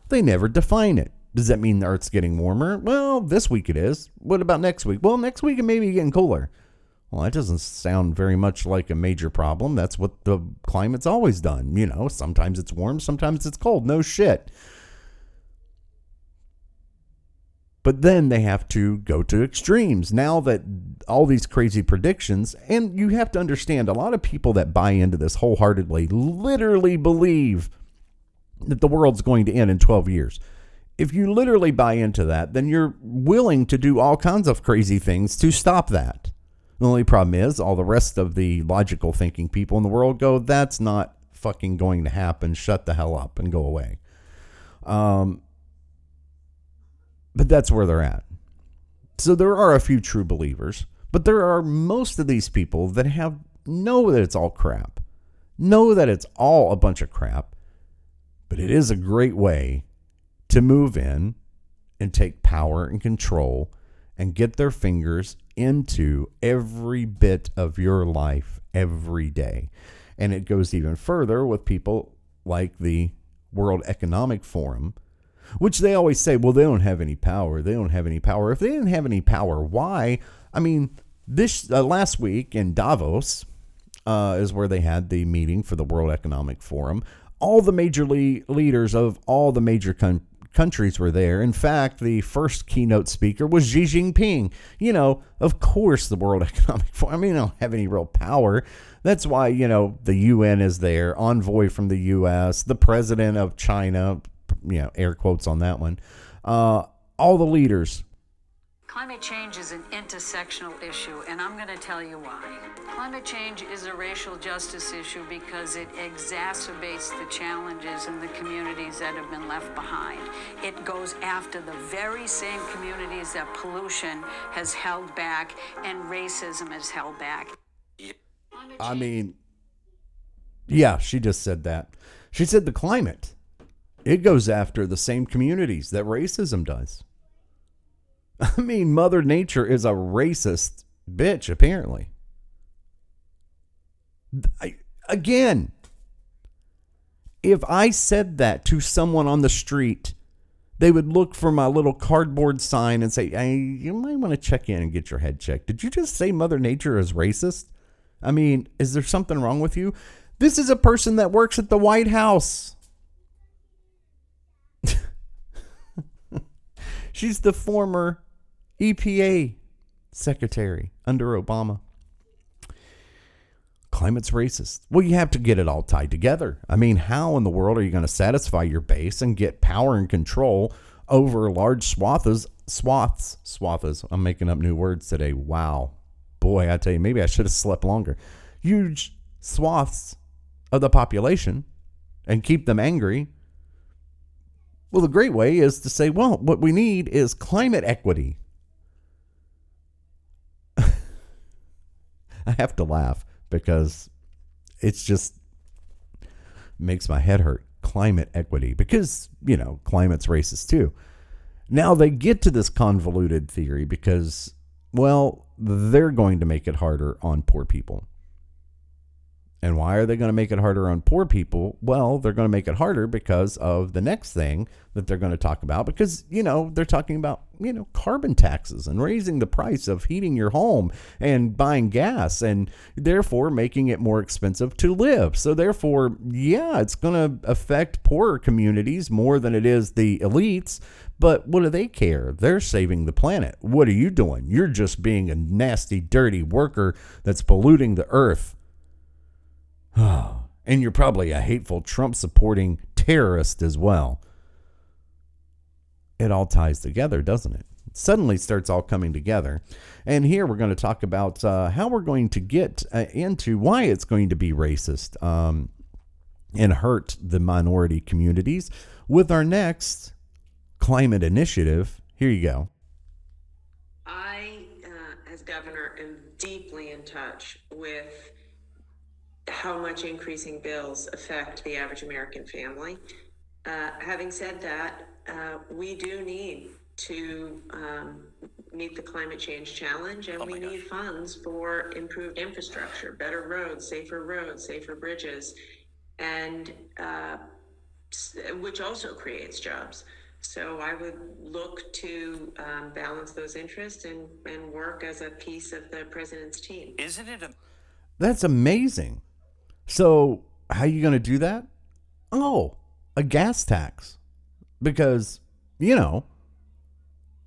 They never define it. Does that mean the Earth's getting warmer? Well, this week it is. What about next week? Well, next week it may be getting cooler. Well, that doesn't sound very much like a major problem. That's what the climate's always done. You know, sometimes it's warm, sometimes it's cold. No shit. But then they have to go to extremes. Now that all these crazy predictions, and you have to understand a lot of people that buy into this wholeheartedly literally believe that the world's going to end in 12 years if you literally buy into that, then you're willing to do all kinds of crazy things to stop that. The only problem is all the rest of the logical thinking people in the world go, that's not fucking going to happen. Shut the hell up and go away. Um, but that's where they're at. So there are a few true believers, but there are most of these people that have know that it's all crap, know that it's all a bunch of crap, but it is a great way to move in and take power and control and get their fingers into every bit of your life every day. And it goes even further with people like the World Economic Forum, which they always say, well, they don't have any power. They don't have any power. If they didn't have any power, why? I mean, this uh, last week in Davos uh, is where they had the meeting for the World Economic Forum. All the major le- leaders of all the major countries countries were there. In fact, the first keynote speaker was Xi Jinping. You know, of course, the World Economic Forum. I mean, they don't have any real power. That's why, you know, the UN is there, envoy from the US, the president of China, you know, air quotes on that one. Uh, all the leaders Climate change is an intersectional issue, and I'm going to tell you why. Climate change is a racial justice issue because it exacerbates the challenges in the communities that have been left behind. It goes after the very same communities that pollution has held back and racism has held back. I mean, yeah, she just said that. She said the climate. It goes after the same communities that racism does. I mean, Mother Nature is a racist bitch, apparently. I, again, if I said that to someone on the street, they would look for my little cardboard sign and say, hey, You might want to check in and get your head checked. Did you just say Mother Nature is racist? I mean, is there something wrong with you? This is a person that works at the White House. She's the former EPA secretary under Obama. Climate's racist. Well, you have to get it all tied together. I mean, how in the world are you going to satisfy your base and get power and control over large swaths, swaths, swaths? I'm making up new words today. Wow. Boy, I tell you, maybe I should have slept longer. Huge swaths of the population and keep them angry. Well, the great way is to say, well, what we need is climate equity. I have to laugh because it's just makes my head hurt. Climate equity, because, you know, climate's racist too. Now they get to this convoluted theory because, well, they're going to make it harder on poor people. And why are they going to make it harder on poor people? Well, they're going to make it harder because of the next thing that they're going to talk about. Because, you know, they're talking about, you know, carbon taxes and raising the price of heating your home and buying gas and therefore making it more expensive to live. So, therefore, yeah, it's going to affect poorer communities more than it is the elites. But what do they care? They're saving the planet. What are you doing? You're just being a nasty, dirty worker that's polluting the earth. and you're probably a hateful Trump supporting terrorist as well. It all ties together, doesn't it? Suddenly starts all coming together. And here we're going to talk about uh, how we're going to get uh, into why it's going to be racist um, and hurt the minority communities with our next climate initiative. Here you go. I, uh, as governor, am deeply in touch with how much increasing bills affect the average American family. Uh, having said that, uh, we do need to um, meet the climate change challenge, and we need funds for improved infrastructure, better roads, safer roads, safer bridges, and uh, which also creates jobs. So I would look to um, balance those interests and, and work as a piece of the president's team. Isn't it a That's amazing. So, how are you going to do that? Oh, a gas tax. Because, you know,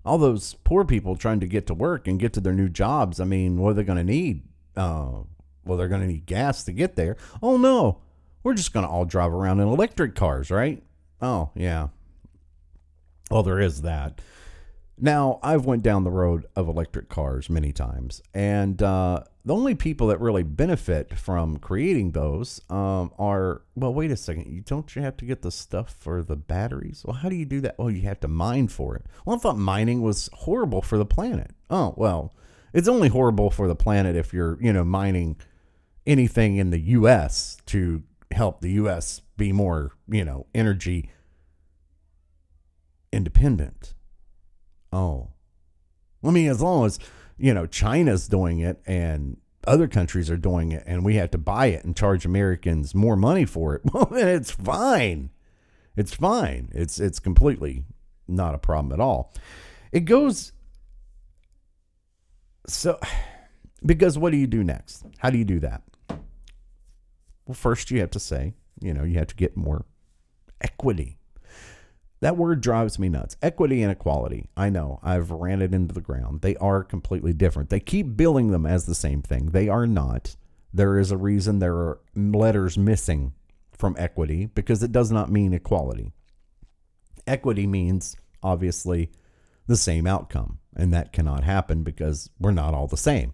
all those poor people trying to get to work and get to their new jobs, I mean, what are they going to need? Uh, well, they're going to need gas to get there. Oh, no. We're just going to all drive around in electric cars, right? Oh, yeah. Well, there is that. Now, I've went down the road of electric cars many times, and uh, the only people that really benefit from creating those um, are well. Wait a second, you don't you have to get the stuff for the batteries? Well, how do you do that? Well, you have to mine for it. Well, I thought mining was horrible for the planet. Oh well, it's only horrible for the planet if you're you know mining anything in the U.S. to help the U.S. be more you know energy independent. Oh. I mean, as long as, you know, China's doing it and other countries are doing it and we have to buy it and charge Americans more money for it, well, then it's fine. It's fine. It's it's completely not a problem at all. It goes so because what do you do next? How do you do that? Well, first you have to say, you know, you have to get more equity that word drives me nuts. Equity and equality. I know. I've ran it into the ground. They are completely different. They keep billing them as the same thing. They are not. There is a reason there are letters missing from equity because it does not mean equality. Equity means, obviously, the same outcome. And that cannot happen because we're not all the same.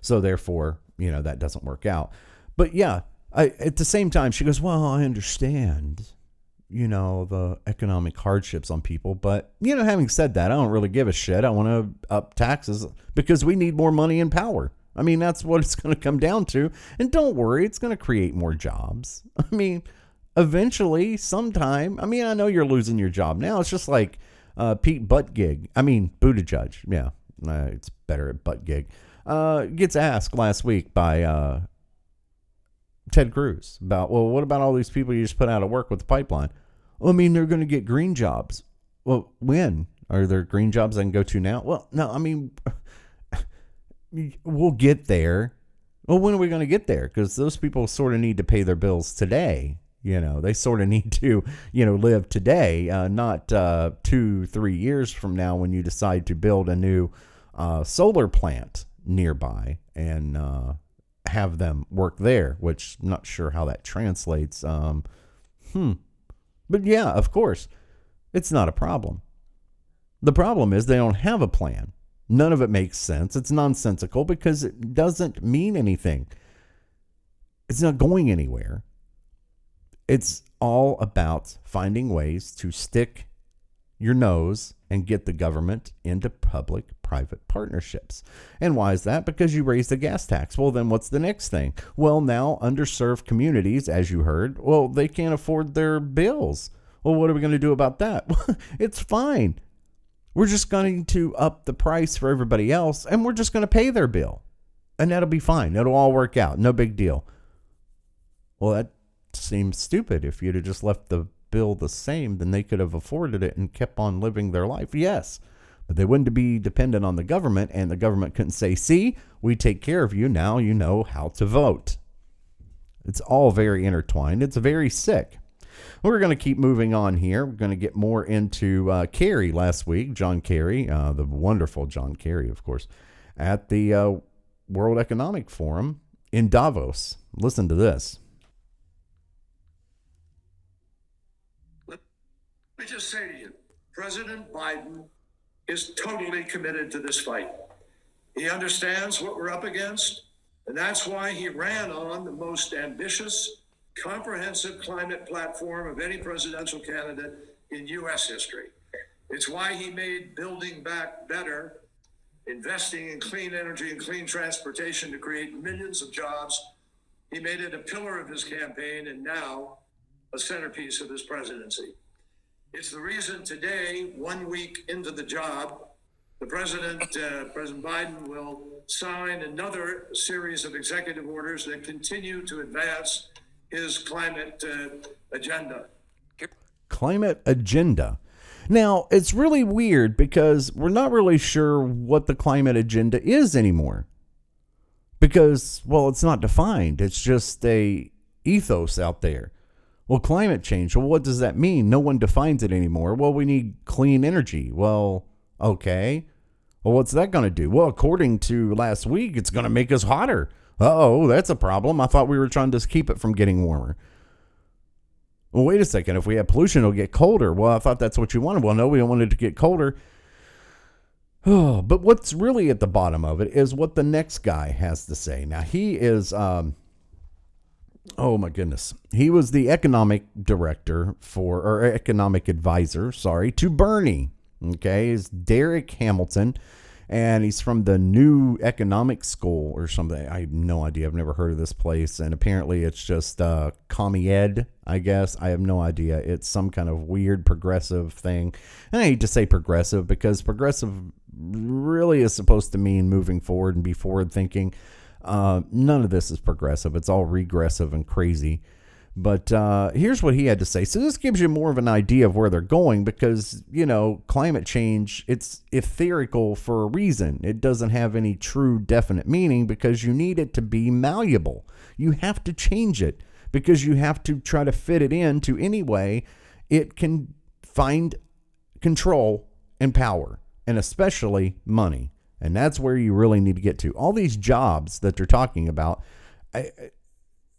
So, therefore, you know, that doesn't work out. But yeah, I, at the same time, she goes, Well, I understand you know, the economic hardships on people. But, you know, having said that, I don't really give a shit. I want to up taxes because we need more money and power. I mean, that's what it's going to come down to. And don't worry, it's going to create more jobs. I mean, eventually, sometime, I mean, I know you're losing your job now. It's just like uh, Pete Buttigieg. I mean, Buttigieg. Yeah, uh, it's better at Buttigieg. Uh, gets asked last week by uh, Ted Cruz about, well, what about all these people you just put out of work with the pipeline? Well, I mean, they're going to get green jobs. Well, when? Are there green jobs I can go to now? Well, no, I mean, we'll get there. Well, when are we going to get there? Because those people sort of need to pay their bills today. You know, they sort of need to, you know, live today, uh, not uh, two, three years from now when you decide to build a new uh, solar plant nearby and uh, have them work there, which I'm not sure how that translates. Um, hmm. But yeah, of course, it's not a problem. The problem is they don't have a plan. None of it makes sense. It's nonsensical because it doesn't mean anything. It's not going anywhere. It's all about finding ways to stick your nose and get the government into public private partnerships. And why is that? Because you raise the gas tax. Well, then what's the next thing? Well, now underserved communities, as you heard, well, they can't afford their bills. Well, what are we going to do about that? it's fine. We're just going to up the price for everybody else and we're just going to pay their bill. And that'll be fine. It'll all work out. No big deal. Well, that seems stupid. If you'd have just left the bill the same, then they could have afforded it and kept on living their life. Yes, but they wouldn't be dependent on the government, and the government couldn't say, see, we take care of you. Now you know how to vote. It's all very intertwined. It's very sick. We're going to keep moving on here. We're going to get more into uh, Kerry last week, John Kerry, uh, the wonderful John Kerry, of course, at the uh, World Economic Forum in Davos. Listen to this. Me just say to you, President Biden is totally committed to this fight. He understands what we're up against, and that's why he ran on the most ambitious, comprehensive climate platform of any presidential candidate in U.S. history. It's why he made Building Back Better, investing in clean energy and clean transportation to create millions of jobs. He made it a pillar of his campaign and now a centerpiece of his presidency. It's the reason today, one week into the job, the president, uh, President Biden, will sign another series of executive orders that continue to advance his climate uh, agenda. Climate agenda. Now, it's really weird because we're not really sure what the climate agenda is anymore. Because, well, it's not defined. It's just a ethos out there. Well, climate change. Well, what does that mean? No one defines it anymore. Well, we need clean energy. Well, okay. Well, what's that going to do? Well, according to last week, it's going to make us hotter. oh, that's a problem. I thought we were trying to keep it from getting warmer. Well, wait a second. If we have pollution, it'll get colder. Well, I thought that's what you wanted. Well, no, we don't want it to get colder. Oh, but what's really at the bottom of it is what the next guy has to say. Now he is um oh my goodness. He was the economic director for or economic advisor, sorry, to Bernie. Okay, is Darrick Hamilton and he's from the New Economic School or something. I have no idea. I've never heard of this place, and apparently it's just uh, commie ed. I guess I have no idea. It's some kind of weird progressive thing, and I hate to say progressive because progressive really is supposed to mean moving forward and be forward thinking. Uh, none of this is progressive. It's all regressive and crazy. But uh, here's what he had to say. So this gives you more of an idea of where they're going because, you know, climate change, it's etherical for a reason. It doesn't have any true definite meaning because you need it to be malleable. You have to change it because you have to try to fit it into any way it can find control and power, and especially money. And that's where you really need to get to. All these jobs that they're talking about, I,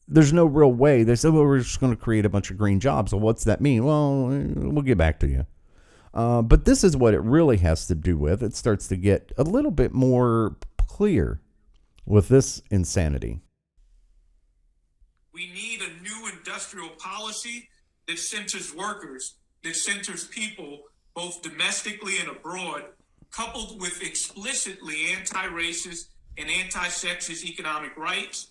there's no real way. They said, well, we're just going to create a bunch of green jobs. Well, what's that mean? Well, we'll get back to you. Uh, but this is what it really has to do with. It starts to get a little bit more clear with this insanity. We need a new industrial policy that centers workers, that centers people, both domestically and abroad, coupled with explicitly anti racist and anti sexist economic rights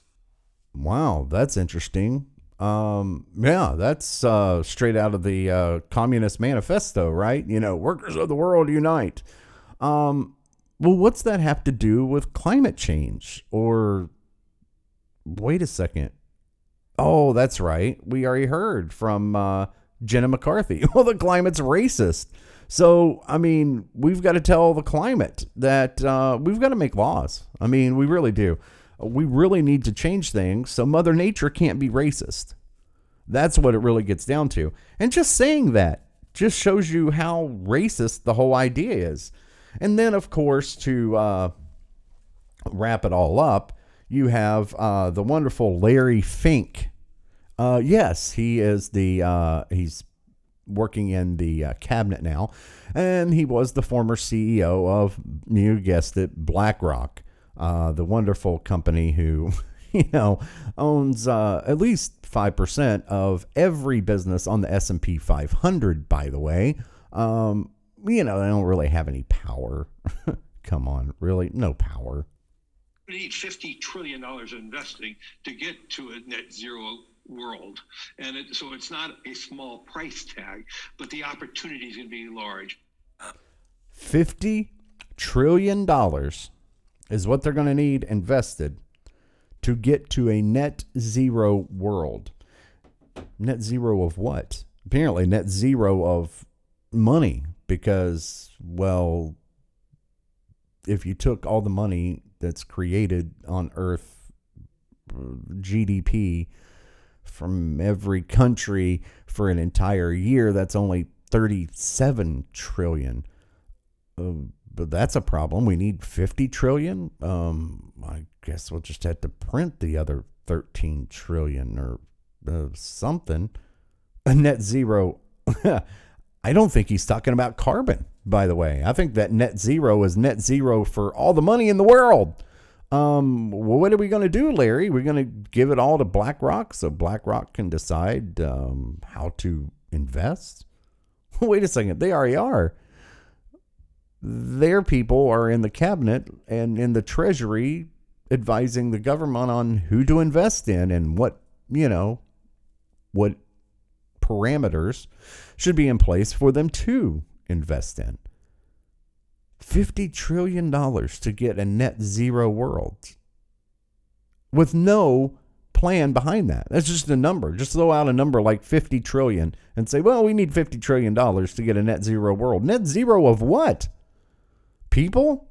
Wow, that's interesting. Um, yeah, that's uh, straight out of the uh, Communist Manifesto, right? You know, workers of the world unite. Um, well, what's that have to do with climate change? Or wait a second. Oh, that's right. We already heard from uh, Gina McCarthy. Well, the climate's racist. So, I mean, we've got to tell the climate that uh, we've got to make laws. I mean, we really do we really need to change things so Mother Nature can't be racist. That's what it really gets down to. And just saying that just shows you how racist the whole idea is. And then, of course, to uh, wrap it all up, you have uh, the wonderful Larry Fink. Uh, yes, he is the uh, he's working in the uh, cabinet now, and he was the former CEO of you guessed it, BlackRock uh, the wonderful company who, you know, owns uh, at least 5% of every business on the S&P 500, by the way. Um, you know, they don't really have any power. Come on, really? No power. We need $50 trillion investing to get to a net zero world. And it, so it's not a small price tag, but the opportunity is going to be large. $50 trillion is what they're going to need invested to get to a net zero world. Net zero of what? Apparently, net zero of money because, well, if you took all the money that's created on Earth, uh, GDP from every country for an entire year, that's only 37 trillion. Uh, but that's a problem. We need 50 trillion. Um, I guess we'll just have to print the other 13 trillion or uh, something. A net zero. I don't think he's talking about carbon, by the way. I think that net zero is net zero for all the money in the world. Um, well, what are we going to do, Larry? We're going to give it all to BlackRock so BlackRock can decide um, how to invest? Wait a second. They already are their people are in the cabinet and in the treasury advising the government on who to invest in and what, you know, what parameters should be in place for them to invest in. $50 trillion to get a net zero world with no plan behind that. That's just a number. Just throw out a number like 50 trillion and say, well, we need 50 trillion dollars to get a net zero world. Net zero of what? people?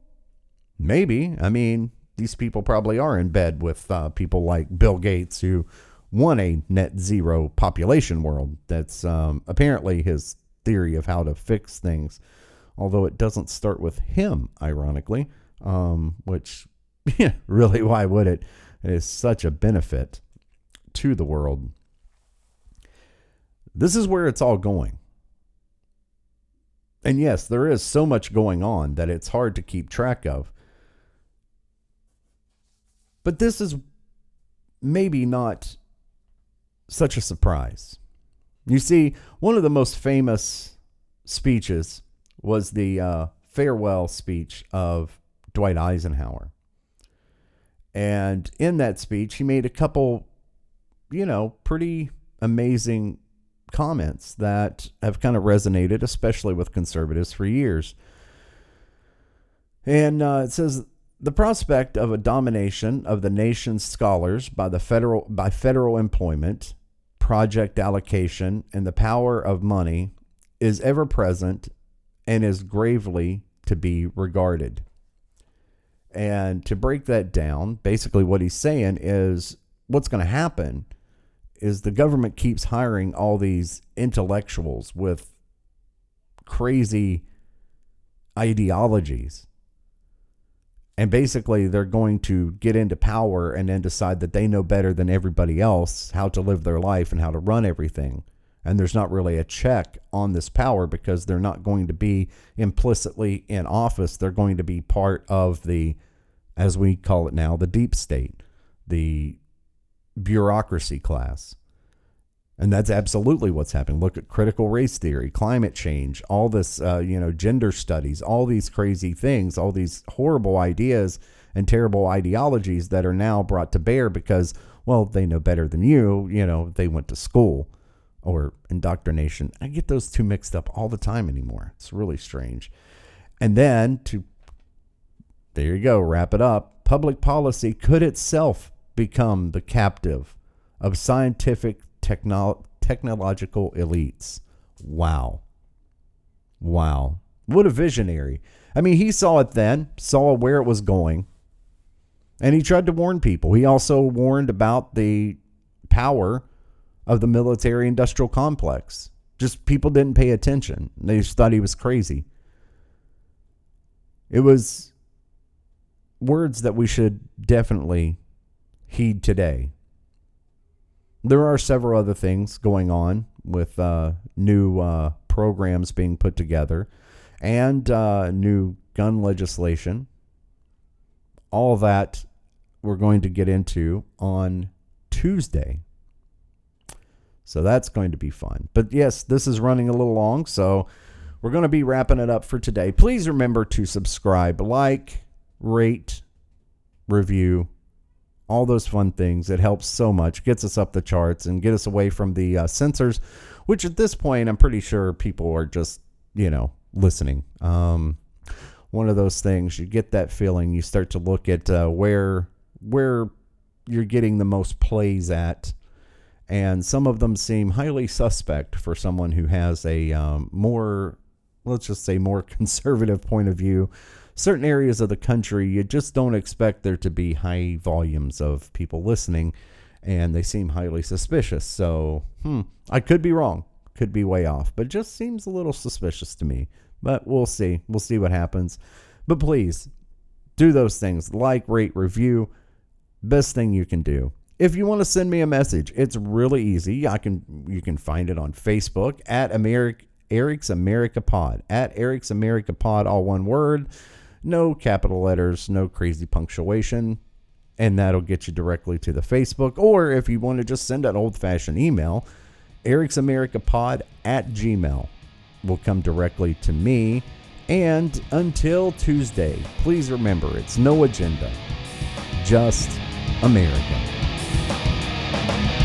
Maybe. I mean, these people probably are in bed with uh, people like Bill Gates who want a net zero population world. That's um, apparently his theory of how to fix things, although it doesn't start with him, ironically, um, which, yeah, really, why would it? It is such a benefit to the world. This is where it's all going. And yes, there is so much going on that it's hard to keep track of. But this is maybe not such a surprise. You see, one of the most famous speeches was the uh, farewell speech of Dwight Eisenhower. And in that speech, he made a couple, you know, pretty amazing comments that have kind of resonated, especially with conservatives for years. And uh, it says the prospect of a domination of the nation's scholars by the federal by federal employment, project allocation, and the power of money is ever present and is gravely to be regarded. And to break that down, basically what he's saying is what's going to happen is the government keeps hiring all these intellectuals with crazy ideologies. And basically, they're going to get into power and then decide that they know better than everybody else how to live their life and how to run everything. And there's not really a check on this power because they're not going to be implicitly in office. They're going to be part of the, as we call it now, the deep state, the bureaucracy class. And that's absolutely what's happening. Look at critical race theory, climate change, all this, uh, you know, gender studies, all these crazy things, all these horrible ideas and terrible ideologies that are now brought to bear because, well, they know better than you. You know, they went to school or indoctrination. I get those two mixed up all the time anymore. It's really strange. And then to, there you go, wrap it up. Public policy could itself become the captive of scientific technolo- technological elites. Wow. Wow. What a visionary. I mean, he saw it then, saw where it was going, and he tried to warn people. He also warned about the power of the military industrial complex. Just people didn't pay attention. They just thought he was crazy. It was words that we should definitely heed today. There are several other things going on with uh, new uh, programs being put together and uh, new gun legislation. All that we're going to get into on Tuesday. So that's going to be fun. But yes, this is running a little long, so we're going to be wrapping it up for today. Please remember to subscribe, like, rate, review, all those fun things. It helps so much, gets us up the charts and get us away from the uh, censors, which at this point I'm pretty sure people are just, you know, listening. Um, one of those things you get that feeling. You start to look at uh, where where you're getting the most plays at, and some of them seem highly suspect for someone who has a um, more, let's just say, more conservative point of view certain areas of the country, you just don't expect there to be high volumes of people listening, and they seem highly suspicious. So, hmm, I could be wrong, could be way off, but just seems a little suspicious to me. But we'll see. We'll see what happens. But please do those things like, rate, review. Best thing you can do. If you want to send me a message, it's really easy. I can you can find it on Facebook at Eric's America Pod at Eric's America Pod, all one word no capital letters, no crazy punctuation, and that'll get you directly to the Facebook. Or if you want to just send an old fashioned email, Eric's America Pod at Gmail will come directly to me. And until Tuesday, please remember it's no agenda, just America. Thank you.